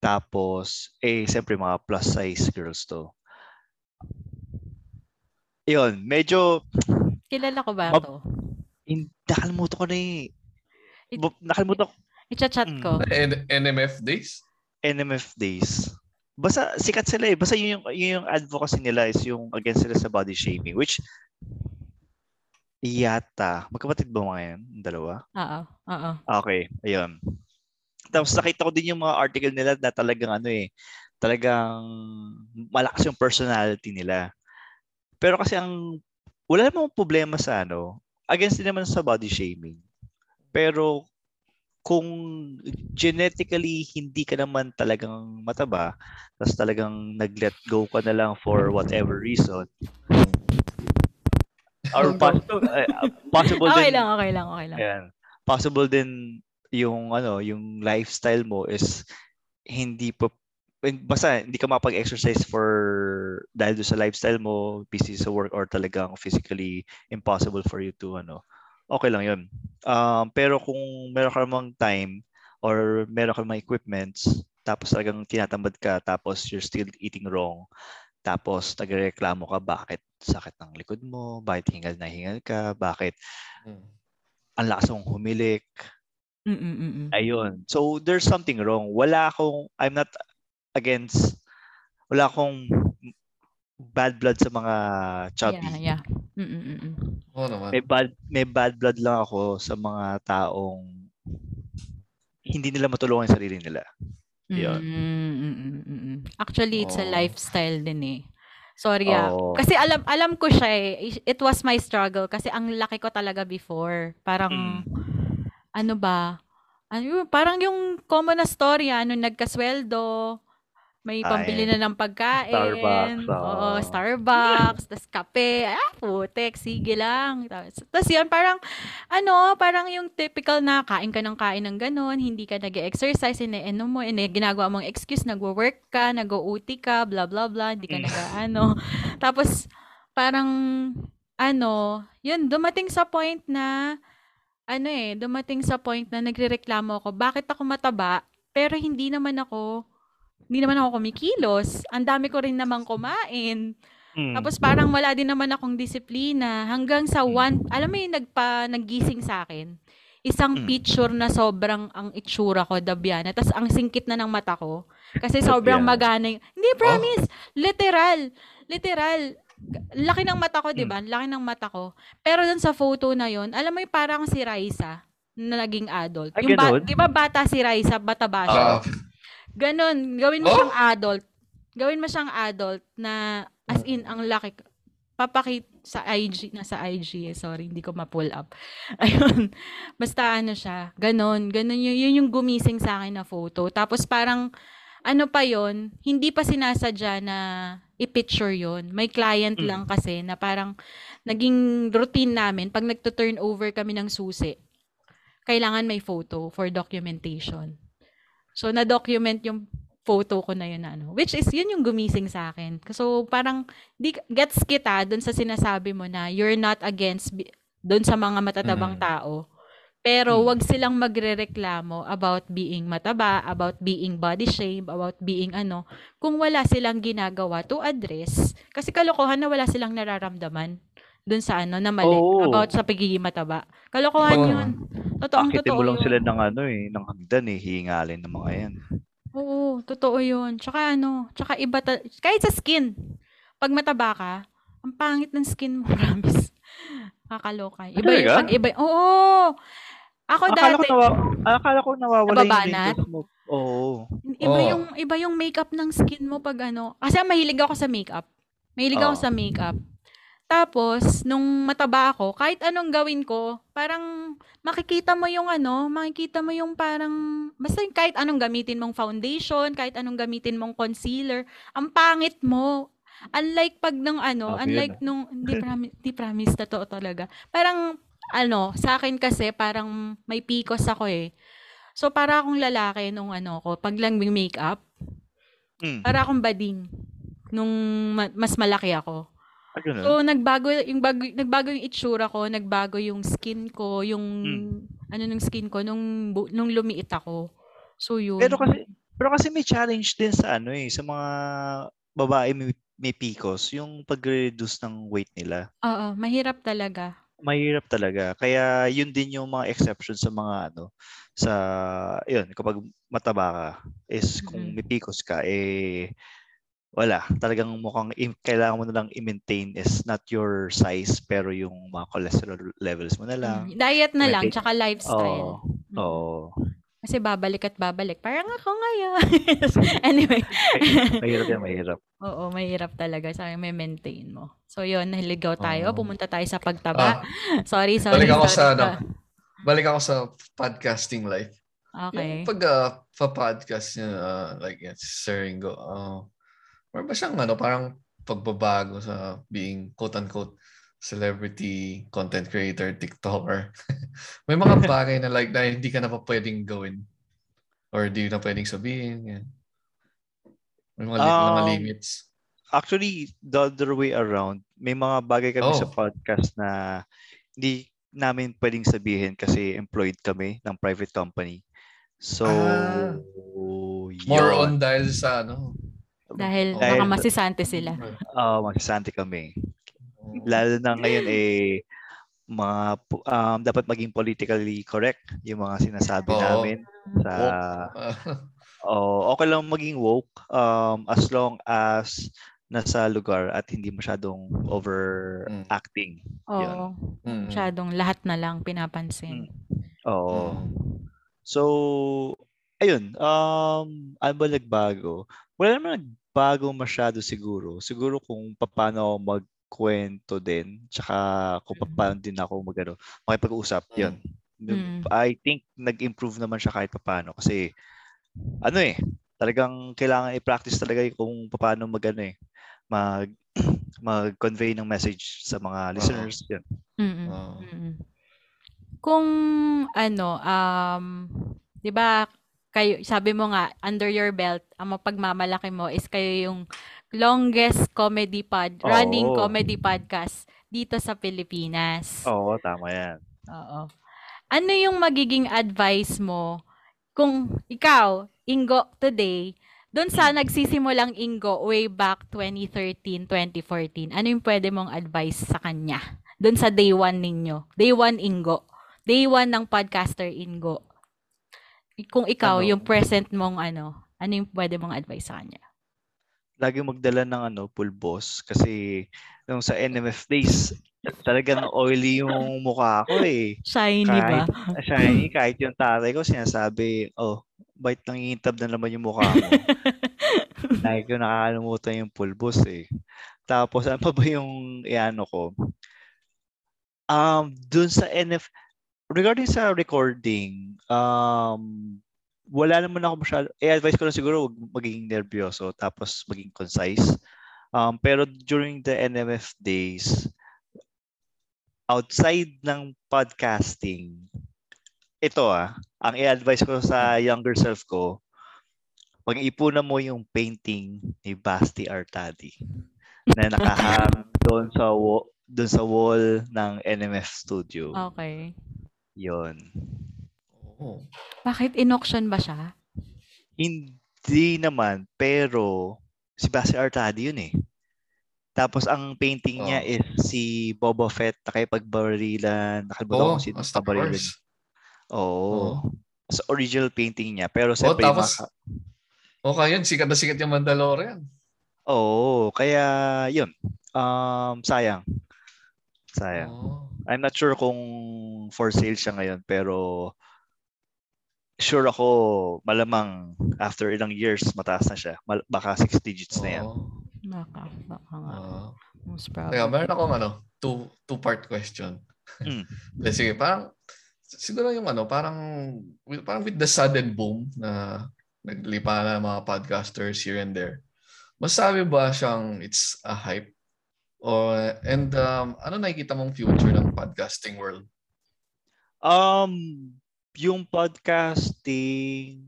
Tapos, eh, siyempre mga plus size girls to. Yun, medyo, Kilala ko ba Mab- to? In, nakalimutan ko na eh. It- Nakalimutan ko, I-chat Mm. ko. N- NMF days? NMF days. Basta sikat sila eh. Basta yun yung, yun yung advocacy nila is yung against sila sa body shaming. Which, yata, magkapatid ba mga yan? Dalawa? Oo. Oo. Okay, ayun. Tapos nakita ko din yung mga article nila na talagang ano eh, talagang malakas yung personality nila. Pero kasi ang, wala namang problema sa ano, against din naman sa body shaming. Pero kung genetically hindi ka naman talagang mataba, tapos talagang nag-let go ka na lang for whatever reason, or possible, uh, possible Okay din, lang, okay lang, okay lang. Ayan. Possible din yung ano, yung lifestyle mo is hindi pa basta hindi ka makapag-exercise for dahil doon sa lifestyle mo, busy sa work or talagang physically impossible for you to ano. Okay lang 'yun. Um, pero kung meron ka namang time or meron ka namang equipments tapos talagang tinatamad ka tapos you're still eating wrong tapos nagrereklamo ka bakit sakit ng likod mo, bakit hingal na hingal ka, bakit Mm. ang lakas mong humilik, Mm-mm-mm. Ayun. So there's something wrong. Wala akong I'm not against wala akong bad blood sa mga chubby. Yeah, yeah. Mm-mm-mm. Oo naman. May bad may bad blood lang ako sa mga taong hindi nila matulungan yung sarili nila. Yun. Mm-mm-mm-mm. Actually, it's a Oo. lifestyle din eh. Sorry ah. Kasi alam alam ko siya eh. It was my struggle kasi ang laki ko talaga before. Parang ano ba? Ano parang yung common na story ano nagkasweldo, may Ay, pambili na ng pagkain. Starbucks, Oo, oo. Starbucks, tas kape. Ah, putek, sige lang. Tapos, yun, parang, ano, parang yung typical na kain ka ng kain ng ganon, hindi ka nag exercise ine-ano mo, ine ginagawa mong excuse, nagwo-work ka, nag-OT ka, blah, blah, blah, hindi ka Mm. nag-ano. Tapos, parang, ano, yun, dumating sa point na, ano eh, dumating sa point na nagrereklamo ako, bakit ako mataba, pero hindi naman ako, hindi naman ako kumikilos. Ang dami ko rin namang kumain. Mm. Tapos parang wala din naman akong disiplina. Hanggang sa Mm. one, alam mo yung nagpa, naggising sa akin. Isang Mm. picture na sobrang ang itsura ko, Dabiana. Tapos ang singkit na ng mata ko. Kasi sobrang Dabiana. magana yung, hindi, promise. Literal. Literal. Laki ng mata ko, di Mm. ba? Laki ng mata ko. Pero dun sa photo na yon alam mo yung parang si Raisa na naging adult. Ay, yung ba- di ba bata si Raisa, bata-bata siya? Ah, Ganon, gawin mo Oh? siyang adult. Gawin mo siyang adult na as in ang laki. Papakit sa IG, nasa IG eh, sorry, hindi ko ma-pull up. Ayun. Basta ano siya, ganon, ganon yun, yun yung gumising sa akin na photo. Tapos parang ano pa yon hindi pa sinasadya na i-picture yon May client Mm. lang kasi na parang naging routine namin pag nagto-turn over kami ng susi. Kailangan may photo for documentation. So, na-document yung photo ko na yun na ano. Which is, yun yung gumising sa akin. So, parang, di, gets kita dun sa sinasabi mo na you're not against bi- dun sa mga matatabang Mm. tao. Pero, Mm. wag silang magrereklamo about being mataba, about being body shame, about being ano, kung wala silang ginagawa to address. Kasi kalokohan na wala silang nararamdaman dun sa ano, na mali, Oo. about sa pagiging mataba. Kalokohan Oo. yun. Totoong Akitin totoo mo lang yun. sila ng ano eh, ng hagdan eh, hihingalin ng mga yan. Oo, totoo yun. Tsaka ano, tsaka iba, ta- kahit sa skin, pag mataba ka, Ang pangit ng skin mo, promise. Kakaloka. Iba Talaga? yung pag iba. Oo. Ako Akala ko, dati, nawa, akala ko nawawala yung Nababanat? wrinkles mo. Oo. iba Oo. yung iba yung makeup ng skin mo pag ano. Kasi mahilig ako sa makeup. Mahilig ako Oo. sa makeup. Tapos, nung mataba ako, kahit anong gawin ko, parang makikita mo yung ano, makikita mo yung parang, basta yung kahit anong gamitin mong foundation, kahit anong gamitin mong concealer, ang pangit mo. Unlike pag nung ano, Sabi yun, unlike nung, hindi promise, hindi promise, totoo talaga. Parang, ano, sa akin kasi, parang may picos ako eh. So, para akong lalaki nung ano ko, pag lang may makeup, Mm. para akong bading nung ma- mas malaki ako. Ah, ganun? So nagbago yung bago, nagbago yung itsura ko, nagbago yung skin ko, yung Mm. ano nung skin ko nung nung lumiit ako. So yun. Pero kasi pero kasi may challenge din sa ano eh, sa mga babae may, may PCOS, yung pag-reduce ng weight nila. Oo, mahirap talaga. Mahirap talaga. Kaya yun din yung mga exception sa mga ano sa yun kapag mataba ka is kung Mm. may PCOS ka eh wala, talagang mukhang kailangan mo na lang i-maintain is not your size pero yung mga cholesterol levels mo na lang. Mm, Diet na lang, tsaka lifestyle. Oo. Mm. Oo. Kasi babalik at babalik. Parang ako ngayon. anyway. Mahirap yan, mahirap. Oo, mahirap talaga. Sa may maintain mo. So yun, nahiligaw tayo. Oo. Pumunta tayo sa pagtaba. Ah, sorry, sorry. balik ako sorry. sa ano, balik ako sa podcasting life. Okay. Yung pag uh, pa-podcast niya, uh, like yan, si Sir Ringo, uh, meron ba siyang ano, parang pagbabago sa being quote-unquote celebrity, content creator, TikToker? May mga bagay na like na hindi ka na pa pwedeng gawin or hindi na pwedeng sabihin. Yan. May mga, li- mga Um, limits. Actually, the other way around, may mga bagay kami sa Oh. podcast na hindi namin pwedeng sabihin kasi employed kami ng private company. So, Ah. yun. More on dahil sa ano. Dahil Dahil- baka masisante sila. Ah, masisante kami. Lalo na ngayon eh mga um, dapat maging politically correct yung mga sinasabi Oo. namin sa oh, okay lang maging woke um, as long as nasa lugar at hindi masyadong overacting. Yun. Oo. Mm. Masyadong lahat na lang pinapansin. Oo. Mm. So, ayun, um, ano ba nagbago? Wala naman nagbago masyado siguro. Siguro kung paano ako magkwento din, tsaka kung Mm. paano din ako magano, makipag-usap, Mm. yun. Mm. I think nag-improve naman siya kahit paano kasi ano eh, talagang kailangan i-practice talaga yung kung paano magano eh, mag mag-convey ng message sa mga listeners. Yun. Mm-mm. Mm-mm. Kung ano, um, 'di ba kayo sabi mo nga under your belt, ang mapagmamalaki mo is kayo yung longest comedy pod, running Oo. comedy podcast dito sa Pilipinas. Oo, tama yan. Oo. Ano yung magiging advice mo kung ikaw, Ingo, today, doon sa nagsisimulang Ingo way back 2013, 2014, ano yung pwede mong advice sa kanya? Doon sa day one ninyo. Day one Ingo. Day one ng podcaster Ingo. Kung ikaw, Ano? yung present mong ano, ano yung pwede mong advice sa kanya? lagi magdala ng ano, pulbos kasi nung sa NMF days, talagang oily yung mukha ko eh. Shiny ba? Kahit, shiny, kahit yung tatay ko sinasabi, oh, bait nang iintab na naman yung mukha mo. Lagi ko nakakalimutan yung pulbos eh. Tapos, ano pa ba yung iano ko? Um, dun sa NF, regarding sa recording, um, wala naman ako masyado, i-advise ko lang siguro huwag maging nervyoso tapos maging concise. Um, pero during the NMF days, outside ng podcasting, ito ah, ang i-advise ko sa younger self ko, pag-ipunan mo yung painting ni Basti Artadi na nakahang doon sa doon sa wall ng NMF studio. Okay. Yon. Oo. Bakit in-auction ba siya? Hindi naman, pero si Basti Artadi yun eh. Tapos ang painting niya Oh. is si Boba Fett nakapagbarilan. Nakalimutan Oo, ko si oh. Wars. Oo. Sa original painting niya. Pero Oh, siyempre yung tapos, mga- okay yun, sikat na sikat yung Mandalorian. Oo, kaya yun. Um, sayang. Sayang. Oh. I'm not sure kung for sale siya ngayon, pero sure ako malamang after ilang years mataas na siya. Mal- baka six digits na yan. Oh. Baka, baka nga. Ah. Most Kaya probably. meron akong ano, two two part question. Mm. Sige, parang siguro yung ano, parang with, parang with the sudden boom na naglipa na mga podcasters here and there. Masabi ba siyang it's a hype? O and um, ano nakikita mong future ng podcasting world? Um, yung podcasting,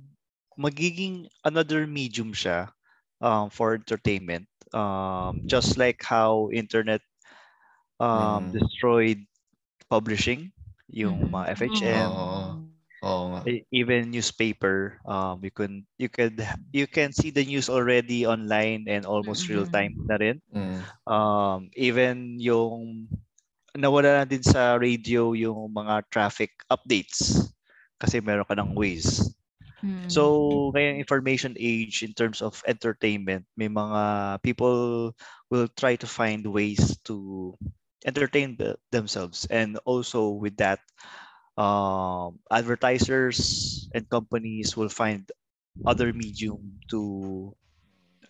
magiging another medium siya um, for entertainment. Um, just like how internet um, Mm. destroyed publishing, yung Mhm. mga FHM, Oo. E- even newspaper. Um, you can you could you can see the news already online and almost real time na rin. Mm. Um, even yung nawala na din sa radio yung mga traffic updates kasi meron ka ng Waze. Mm. So, ngayong information age in terms of entertainment, may mga people will try to find ways to entertain the, themselves. And also with that, um, advertisers and companies will find other medium to,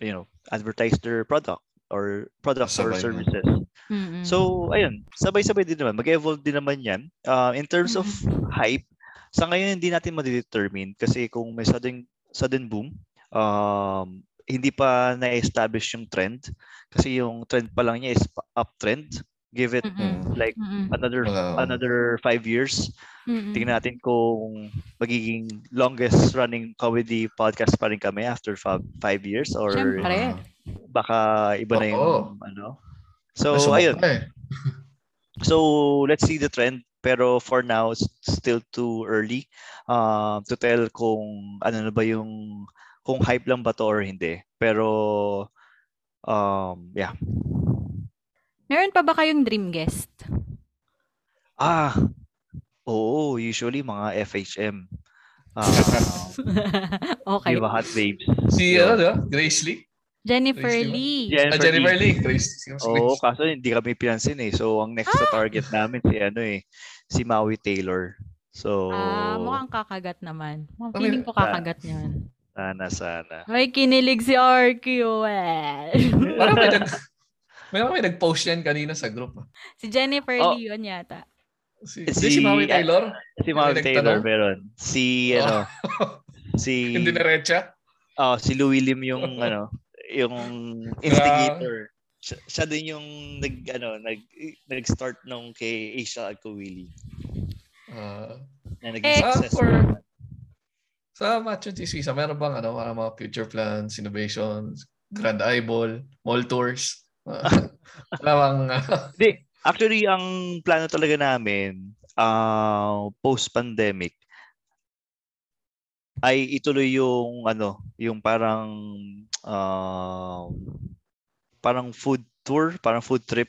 you know, advertise their product or products or Sabay services. Mm-mm. So, ayun, sabay-sabay din naman. Mag-evolve din naman yan. Uh, in terms of hype, sa ngayon hindi natin ma-determine kasi kung may sudden, sudden boom, um, hindi pa na-establish yung trend. Kasi yung trend pa lang niya is uptrend. Give it Mm-mm. like Mm-mm. another Wow. another five years. Mm-mm. Tingnan natin kung magiging longest running comedy podcast pa rin kami after five, five years or Siyempre. Baka iba na yung Oo. ano. So, ayun. eh. So let's see the trend. Pero for now, it's still too early um, to tell kung ano na ba yung kung hype lang ba to or hindi. Pero um, yeah. Meron pa ba kayong dream guest? Ah, oo, usually mga FHM. Um, okay. Di ba, Hot Babes? Si ano, di ba? Grace Lee? Jennifer Grace, ba? Lee. Jennifer Ah, Jennifer Lee. Lee. Grace. Oo, kaso hindi kami pinansin eh. So, ang next Ah! na target namin si ano eh, si Maui Taylor. So, Ah, mukhang kakagat naman. Mukhang Kami- feeling ko kakagat niyan. sana, sana. Ay, kinilig si RQ. eh. Parang may nag... May may nag-post yan kanina sa group. ah. si Jennifer Oh. Lee yun yata. Si, Si- si, si Maui Taylor? Si May Maui? Taylor meron. Si, Oh. ano, si, Hindi na recha? oh, si Louie Lim yung, ano, yung instigator. Siya, siya din yung nag, ano, nag, nag-start nung kay Asia Alcowili. Ah, Na naging Eh, successful. for- sa Macho Tisisa, meron bang ano, para mga future plans, innovations, Grand Eyeball, mall tours? Wala bang... Hindi, actually, ang plano talaga namin, uh, post-pandemic, ay ituloy yung ano, yung parang um, parang food tour, parang food trip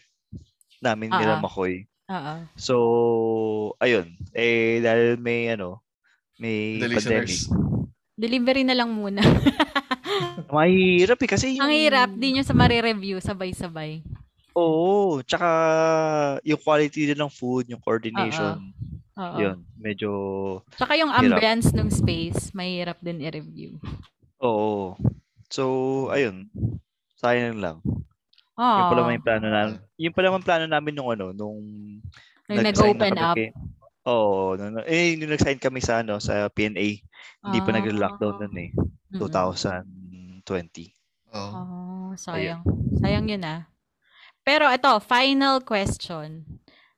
namin nila Ah. Makoy. Oo. So, ayun. Eh, dahil may ano, may The pandemic. listeners. Delivery na lang muna. Mahirap eh, kasi yung... Ang hirap, di nyo sa mare-review, sabay-sabay. Oo, tsaka yung quality din ng food, yung coordination, Oo. yun, medyo... Tsaka yung Hirap. ambience ng space, mahirap din i-review. Oo. So, ayun. Sayang lang. Oh, Yung pala may plano namin. Yung pala may plano namin nung ano, nung nung nag-open na up. kay- Oo, nung, eh, nung nag-sign kami sa ano, sa PNA. Hindi pa Ah. nag-lockdown nun eh. Mm-mm. 2020. Oh. Oh, sayang. Sayang yun ah. Pero ito, final question.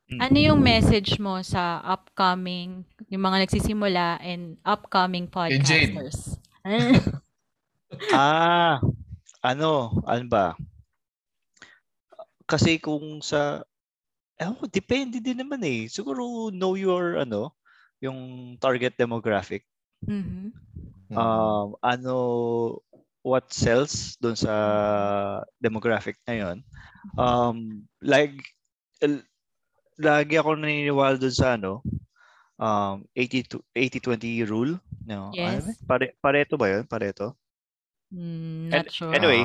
Mm. Ano yung message mo sa upcoming, yung mga nagsisimula and upcoming podcasters? ah, ano, ano ba? Kasi kung sa eh, depende din naman eh. Siguro know your ano, yung target demographic. Mhm. Hmm. um, ano what sells doon sa demographic na yon um like lagi ako naniniwala doon sa ano um 80 to 80-20 rule no Yes. Ano ba? pare pareto ba yun pareto Mm, not sure. anyway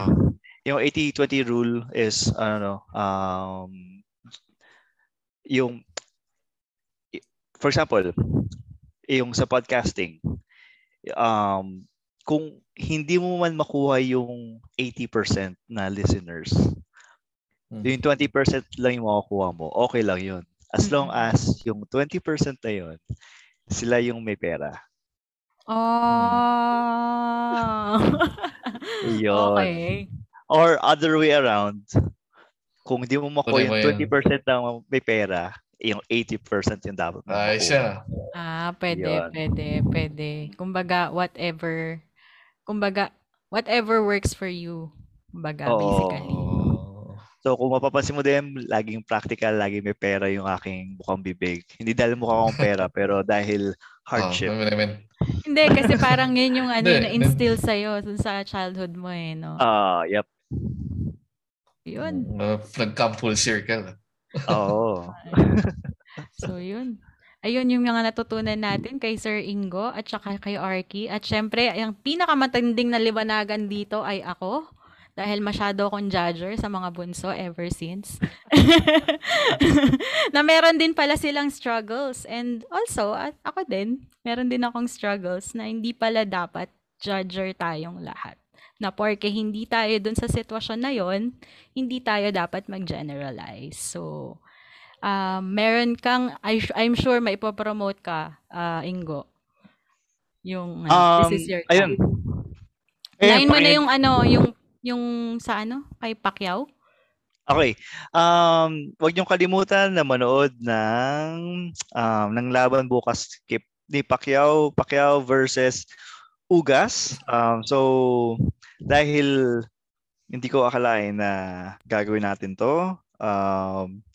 yung 80-20 rule is ano um yung for example, yung sa podcasting, um kung hindi mo man makuha yung 80% na listeners, Hmm. yung 20% lang yung makukuha mo, okay lang yun. As long Mm. as yung 20% na yun, sila yung may pera. Oh. Yun. okay. Or other way around, kung di mo makuha yung yun. 20% na may pera, yung 80% yung dapat mo Ay, siya. Ah, pwede, Yun. pwede, pwede. Kumbaga, whatever, kumbaga, whatever works for you. Kumbaga, Oo. basically. Oh. So kung mapapansin mo din, laging practical, laging may pera yung aking mukhang bibig. Hindi dahil mukha akong pera, pero dahil hardship. Oh, I mean, Hindi, kasi parang yun yung ano, Hindi, yung na-instill sa'yo sa childhood mo eh, no? Ah, yep. Yun. uh, nag-come full circle. Oo. So, yun. Ayun yung mga natutunan natin kay Sir Ingo at saka kay Arky. At syempre, ang pinakamatinding na liwanagan dito ay ako. Dahil masyado akong judger sa mga bunso ever since. na meron din pala silang struggles. And also, at ako din, meron din akong struggles na hindi pala dapat judger tayong lahat. Na porke hindi tayo dun sa sitwasyon na yon, hindi tayo dapat mag-generalize. So, um, meron kang, I, I'm sure may ipopromote ka, ah, Ingo. Yung, Um, this is your ayun. time. Unahin mo na yung ano, yung, yung sa ano, kay Pacquiao. Okay. Um, wag niyong kalimutan na manood ng um, ng laban bukas kay ni Pacquiao, Pacquiao versus Ugas. Um, so dahil hindi ko akalain na gagawin natin 'to. Um,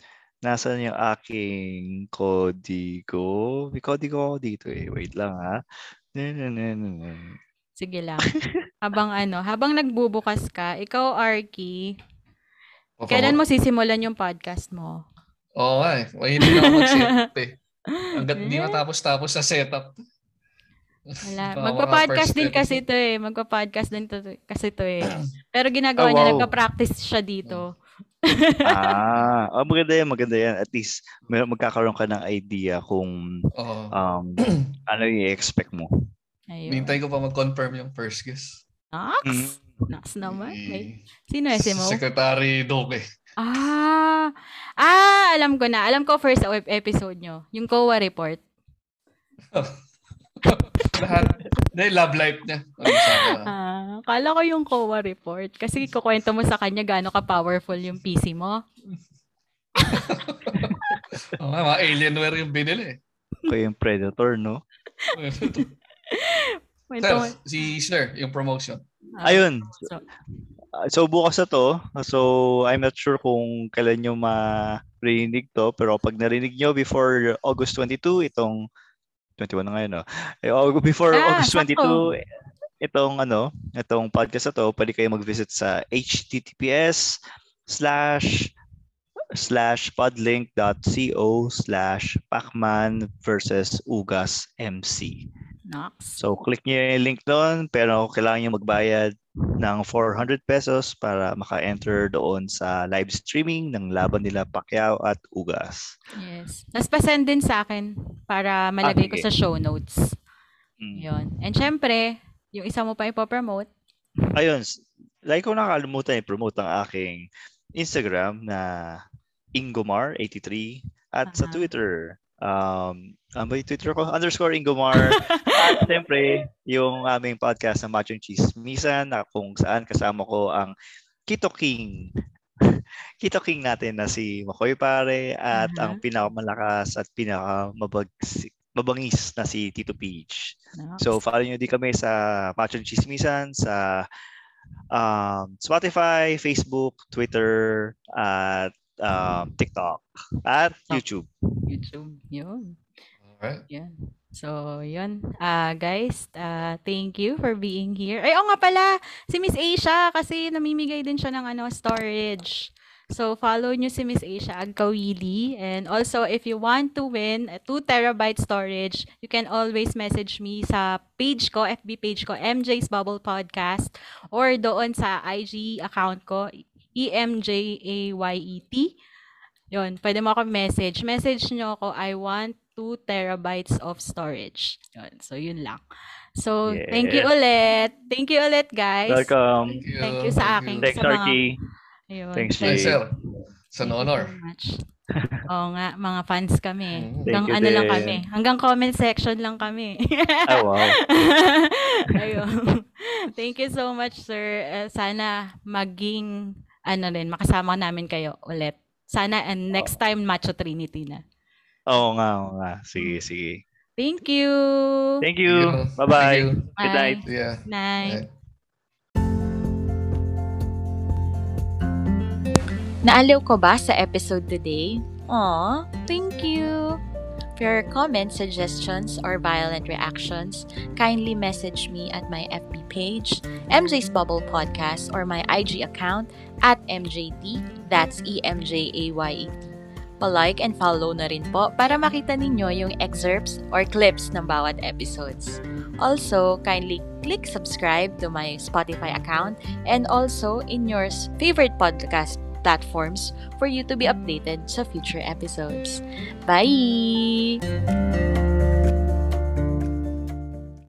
Nasaan yung aking kodigo? May kodigo ako dito eh. Wait lang ha. Sige lang. habang ano, habang nagbubukas ka, ikaw, Arky, kailan mo sisimulan yung podcast mo? Oo nga eh. Na ako mag-setup eh. Hanggat hindi matapos-tapos sa setup. Wala. Magpa-podcast din kasi episode. to eh. Magpa-podcast din to, kasi to eh. Pero ginagawa Oh, niya, wow. nagka-practice siya dito. ah, oh, maganda yan, maganda yan. At least may magkakaroon ka ng idea kung Oo. um, ano yung i-expect mo. Ayun. Nintay ko pa mag-confirm yung first guest. Nox? Mm. Nox naman. May, Si sino si Mo? Secretary Doke. Ah! Ah! Alam ko na. Alam ko first web episode nyo. Yung COA report. Lahat. Dahil love life niya. Ano Ah, kala ko yung COA report. Kasi kukwento mo sa kanya gaano ka-powerful yung PC mo. Oo nga, mga Alienware yung binili. Kayo yung predator, no? Sir, si Sir, yung promotion. Ah, Ayun. so- So bukas na to. So I'm not sure kung kailan nyo marinig to. Pero pag narinig nyo before August 22, itong 21 na ngayon, no? Eh, Aug- Before Ah, August sakto. 22, itong ano, itong podcast na to, pwede kayo mag-visit sa https slash slash podlink.co slash pacman versus ugas mc. Nox. So, click nyo yung link doon, pero kailangan nyo magbayad ng 400 pesos para maka-enter doon sa live streaming ng laban nila Pacquiao at Ugas. Yes. Tapos pasend din sa akin para malagay ko sige. sa show notes. Mm. Yun. And syempre, yung isa mo pa ipopromote. Ayun, like ko nakalimutan i-promote ang aking Instagram na Ingomar83 at sa Aha. Twitter. Um, ano ba yung Twitter ko? Underscore Ingomar. at siyempre, yung aming podcast na Machong Chismisan na kung saan kasama ko ang Kito King. Kito King natin na si Makoy Pare at Aha. ang pinakamalakas at pinakamabagsi mabangis na si Tito Peach. Nox. So, follow nyo din kami sa Machong Chismisan, sa um, Spotify, Facebook, Twitter, at um, TikTok, at YouTube. YouTube. Yun. Alright. Yan. So, yun. Ah, guys, ah, thank you for being here. Ay, oo nga pala, si Miss Asia kasi namimigay din siya ng ano, storage. So, follow nyo si Miss Asia Agkawili. And also, if you want to win a 2 terabyte storage, you can always message me sa page ko, FB page ko, MJ's Bubble Podcast, or doon sa IG account ko, EMJAYET. Yun, pwede mo ako message. Message nyo ako, I want 2 terabytes of storage. Yun, so yun lang. So, thank you Yes. ulit. Thank you ulit, guys. Welcome. Thank you. Thank you sa aking- Thanks, sa mga-. Ayun. Thanks, Jay. sir. It's an Thank you honor. so much. Oo nga, mga fans kami. Mm. Hanggang Thank you ano lang din. kami. Hanggang comment section lang kami. Oh, wow. Ayun. Thank you so much, sir. Eh, sana maging, ano rin, makasama namin kayo ulit. Sana and next time, Macho Trinity na. Oo nga, oo nga. Sige, sige. Thank you. Thank you. Thank Bye-bye. you. Good Bye. night. Yeah. Night. Yeah. Naaliw ko ba sa episode today? Aw, thank you! For your comments, suggestions, or violent reactions, kindly message me at my FB page, MJ's Bubble Podcast, or my IG account at MJT, that's E-M-J-A-Y-E-T. Pa-like and follow na rin po para makita ninyo yung excerpts or clips ng bawat episodes. Also, kindly click subscribe to my Spotify account and also in your favorite podcast platforms for you to be updated sa future episodes. Bye!